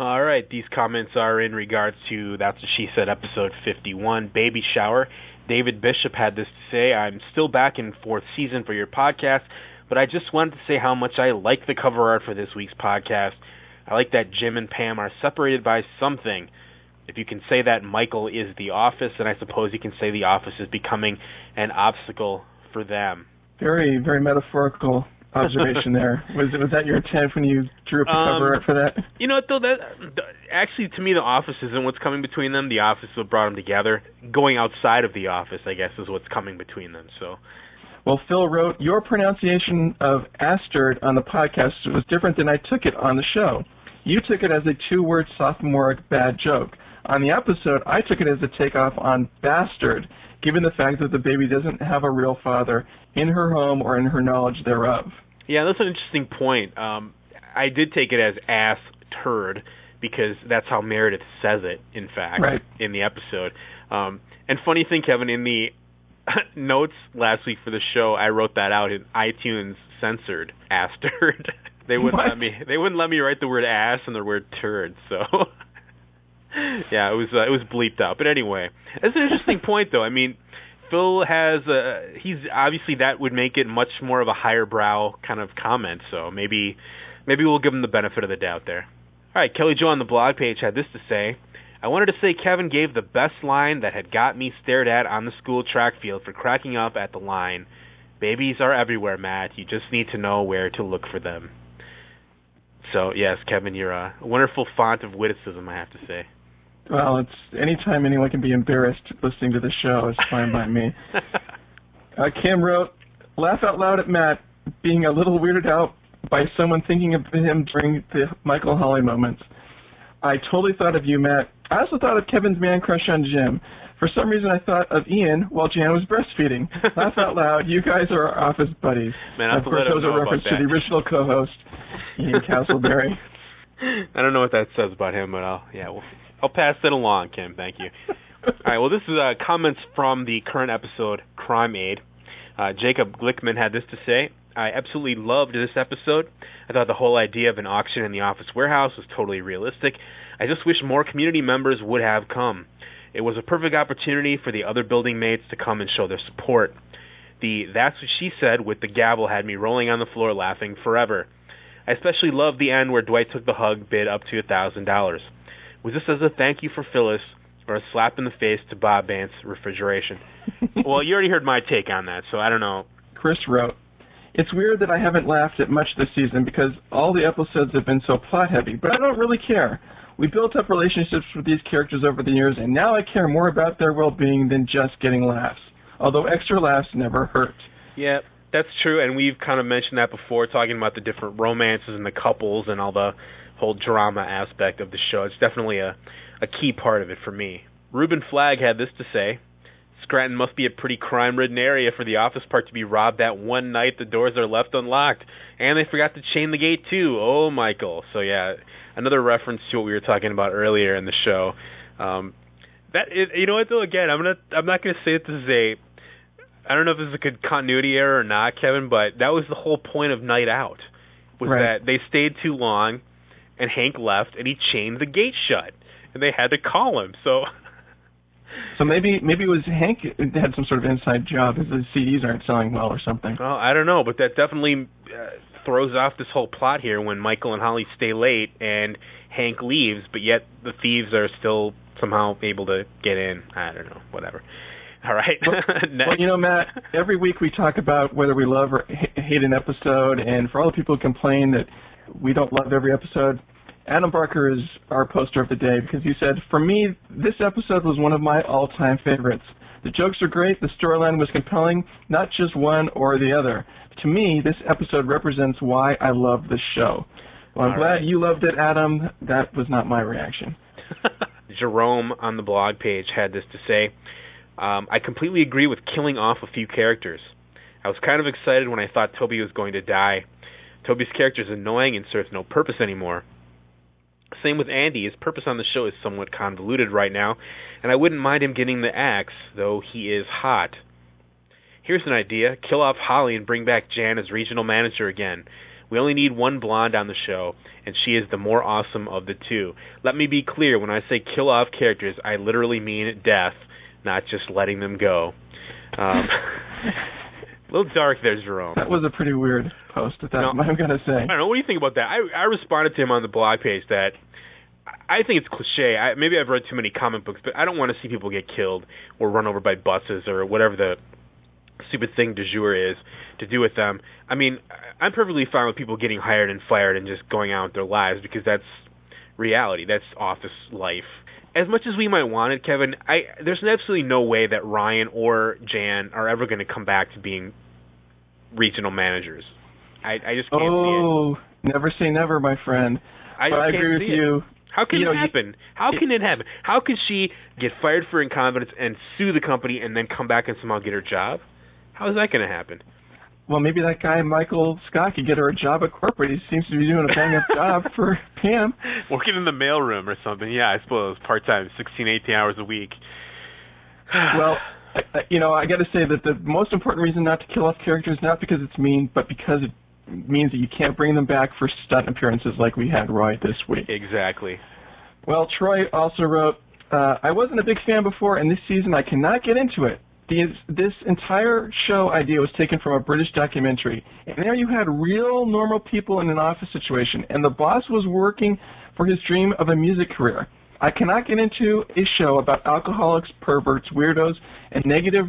All right, these comments are in regards to That's What She Said episode 51, Baby Shower. David Bishop had this to say I'm still back in fourth season for your podcast, but I just wanted to say how much I like the cover art for this week's podcast. I like that Jim and Pam are separated by something. If you can say that Michael is the office, then I suppose you can say the office is becoming an obstacle for them. Very, very metaphorical observation there. Was was that your intent when you drew up the Um, cover art for that? You know what though? That actually, to me, the office isn't what's coming between them. The office is what brought them together. Going outside of the office, I guess, is what's coming between them. So, Well, Phil wrote, Your pronunciation of Astrid on the podcast was different than I took it on the show. You took it as a two word sophomoric bad joke. On the episode, I took it as a takeoff on bastard, given the fact that the baby doesn't have a real father in her home or in her knowledge thereof. yeah, that's an interesting point. Um, I did take it as ass turd because that's how Meredith says it. In fact, Right. in the episode. Um, and funny thing, Kevin, in the notes last week for the show, I wrote that out in iTunes censored ass turd. they wouldn't What? let me. They wouldn't let me write the word ass and the word turd. So. yeah, it was uh, it was bleeped out. But anyway, that's an interesting point, though. I mean, Phil has uh he's obviously that would make it much more of a higher brow kind of comment. So maybe maybe we'll give him the benefit of the doubt there. All right, Kelly Jo on the blog page had this to say. I wanted to say Kevin gave the best line that had got me stared at on the school track field for cracking up at the line. Babies are everywhere, Matt. You just need to know where to look for them. So yes, Kevin, you're a wonderful font of witticism, I have to say. Well, it's anytime anyone can be embarrassed listening to the show is fine by me. Uh, Kim wrote, laugh out loud at Matt being a little weirded out by someone thinking of him during the Michael Holly moments. I totally thought of you, Matt. I also thought of Kevin's man crush on Jim. For some reason, I thought of Ian while Jan was breastfeeding. laugh out loud. You guys are our office buddies. Man, of course, that was a reference to the original co-host, Ian Castleberry. I don't know what that says about him, but I'll yeah, well, I'll pass it along, Kim. Thank you. All right, well, this is uh, comments from the current episode, Crime Aid. Uh, Jacob Glickman had this to say. I absolutely loved this episode. I thought the whole idea of an auction in the office warehouse was totally realistic. I just wish more community members would have come. It was a perfect opportunity for the other building mates to come and show their support. The That's What She Said with the gavel had me rolling on the floor laughing forever. I especially loved the end where Dwight took the hug bid up to a thousand dollars. Was this as a thank you for Phyllis or a slap in the face to Bob Vance refrigeration? well, you already heard my take on that, so I don't know. Chris wrote, It's weird that I haven't laughed at much this season because all the episodes have been so plot heavy, but I don't really care. We built up relationships with these characters over the years, and now I care more about their well being than just getting laughs. Although extra laughs never hurt. Yeah, that's true, and we've kind of mentioned that before, talking about the different romances and the couples and all the whole drama aspect of the show. It's definitely a a key part of it for me. Ruben Flagg had this to say. Scranton must be a pretty crime-ridden area for the office park to be robbed that one night the doors are left unlocked, and they forgot to chain the gate too. Oh, Michael. So yeah, another reference to what we were talking about earlier in the show. Um, that you know what though? Again, I'm gonna I'm not gonna say that this is a I don't know if this is a good continuity error or not, Kevin, but that was the whole point of Night Out. Was Right. that they stayed too long, and Hank left, and he chained the gate shut, and they had to call him. So So maybe maybe it was Hank had some sort of inside job as the CDs aren't selling well or something. Well, I don't know, but that definitely uh, throws off this whole plot here when Michael and Holly stay late and Hank leaves, but yet the thieves are still somehow able to get in. I don't know, whatever. All right. Next. Well, you know, Matt, every week we talk about whether we love or hate an episode, and for all the people who complain that we don't love every episode, Adam Barker is our poster of the day because he said, For me, this episode was one of my all time favorites. The jokes are great, the storyline was compelling, not just one or the other. To me, this episode represents why I love this show. Well, I'm All glad right. you loved it, Adam. That was not my reaction. Jerome on the blog page had this to say um, I completely agree with killing off a few characters. I was kind of excited when I thought Toby was going to die. Toby's character is annoying and serves no purpose anymore. Same with Andy. His purpose on the show is somewhat convoluted right now, and I wouldn't mind him getting the axe, though he is hot. Here's an idea kill off Holly and bring back Jan as regional manager again. We only need one blonde on the show, and she is the more awesome of the two. Let me be clear when I say kill off characters, I literally mean death, not just letting them go. Um, a little dark there, Jerome. That was a pretty weird post at that. No. I'm gonna say. I don't know. What do you think about that? I I responded to him on the blog page that I think it's cliche. I, maybe I've read too many comic books, but I don't want to see people get killed or run over by buses or whatever the stupid thing du jour is to do with them. I mean, I'm perfectly fine with people getting hired and fired and just going out with their lives because that's reality. That's office life. As much as we might want it, Kevin, I there's absolutely no way that Ryan or Jan are ever going to come back to being regional managers. I I just can't see it. Oh, never say never, my friend. I I agree with it. you. How can You know, it happen? How can it happen? How can she get fired for incompetence and sue the company and then come back and somehow get her job? How is that going to happen? Well, maybe that guy Michael Scott could get her a job at corporate. He seems to be doing a bang up job for Pam. Working in the mailroom or something. Yeah, I suppose part time, sixteen, eighteen hours a week. well, I, you know, I got to say that the most important reason not to kill off characters not because it's mean, but because it means that you can't bring them back for stunt appearances like we had Roy this week. Exactly. Well, Troy also wrote, uh, I wasn't a big fan before, and this season I cannot get into it. This entire show idea was taken from a British documentary, and there you had real normal people in an office situation, and the boss was working for his dream of a music career. I cannot get into a show about alcoholics, perverts, weirdos, and negative,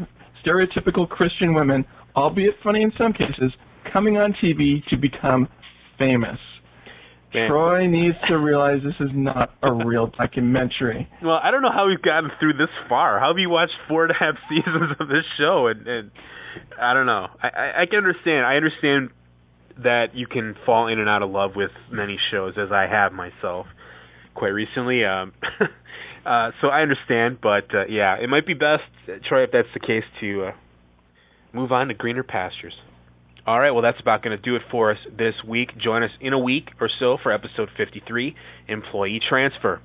stereotypical Christian women, albeit funny in some cases, coming on TV to become famous. Troy needs to realize this is not a real documentary. Well, I don't know how we've gotten through this far. How have you watched four and a half seasons of this show? And, and I don't know. I, I, I can understand. I understand that you can fall in and out of love with many shows, as I have myself quite recently. Um, uh, so I understand, but uh, yeah, it might be best, Troy, if that's the case, to uh, move on to greener pastures. All right, well, that's about going to do it for us this week. Join us in a week or so for episode 53 Employee Transfer.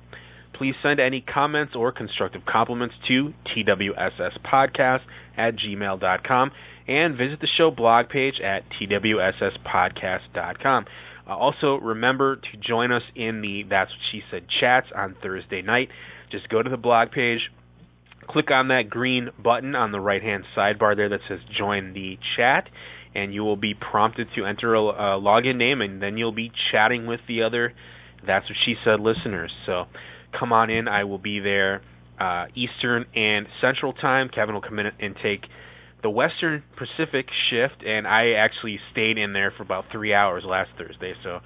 Please send any comments or constructive compliments to twsspodcast at gmail.com and visit the show blog page at twsspodcast.com. Uh, also, remember to join us in the That's What She Said chats on Thursday night. Just go to the blog page, click on that green button on the right hand sidebar there that says Join the Chat, and you will be prompted to enter a, a login name, and then you'll be chatting with the other That's What She Said listeners. So come on in. I will be there uh, Eastern and Central Time. Kevin will come in and take the Western Pacific shift, and I actually stayed in there for about three hours last Thursday. So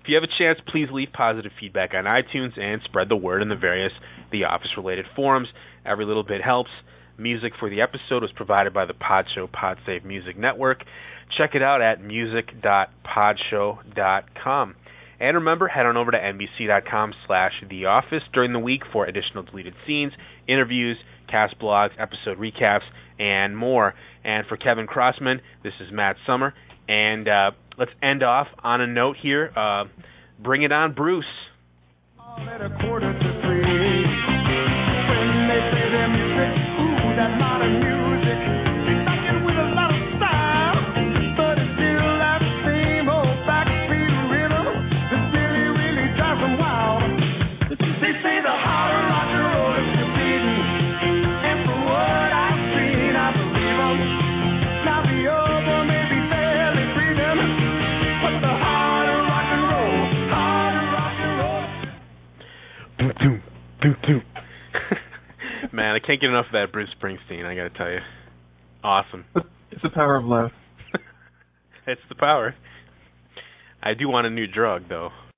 if you have a chance, please leave positive feedback on iTunes and spread the word in the various The Office related forums. Every little bit helps. Music for the episode was provided by the Podshow Podsafe Music Network. Check it out at music.podshow.com. And remember, head on over to nbc.com slash The Office during the week for additional deleted scenes, interviews, cast blogs, episode recaps, and more. And for Kevin Crossman, this is Matt Summer. And uh, let's end off on a note here. Uh, bring it on, Bruce. Man, I can't get enough of that Bruce Springsteen, I gotta tell you. Awesome. It's the power of love. It's the power. I do want a new drug, though.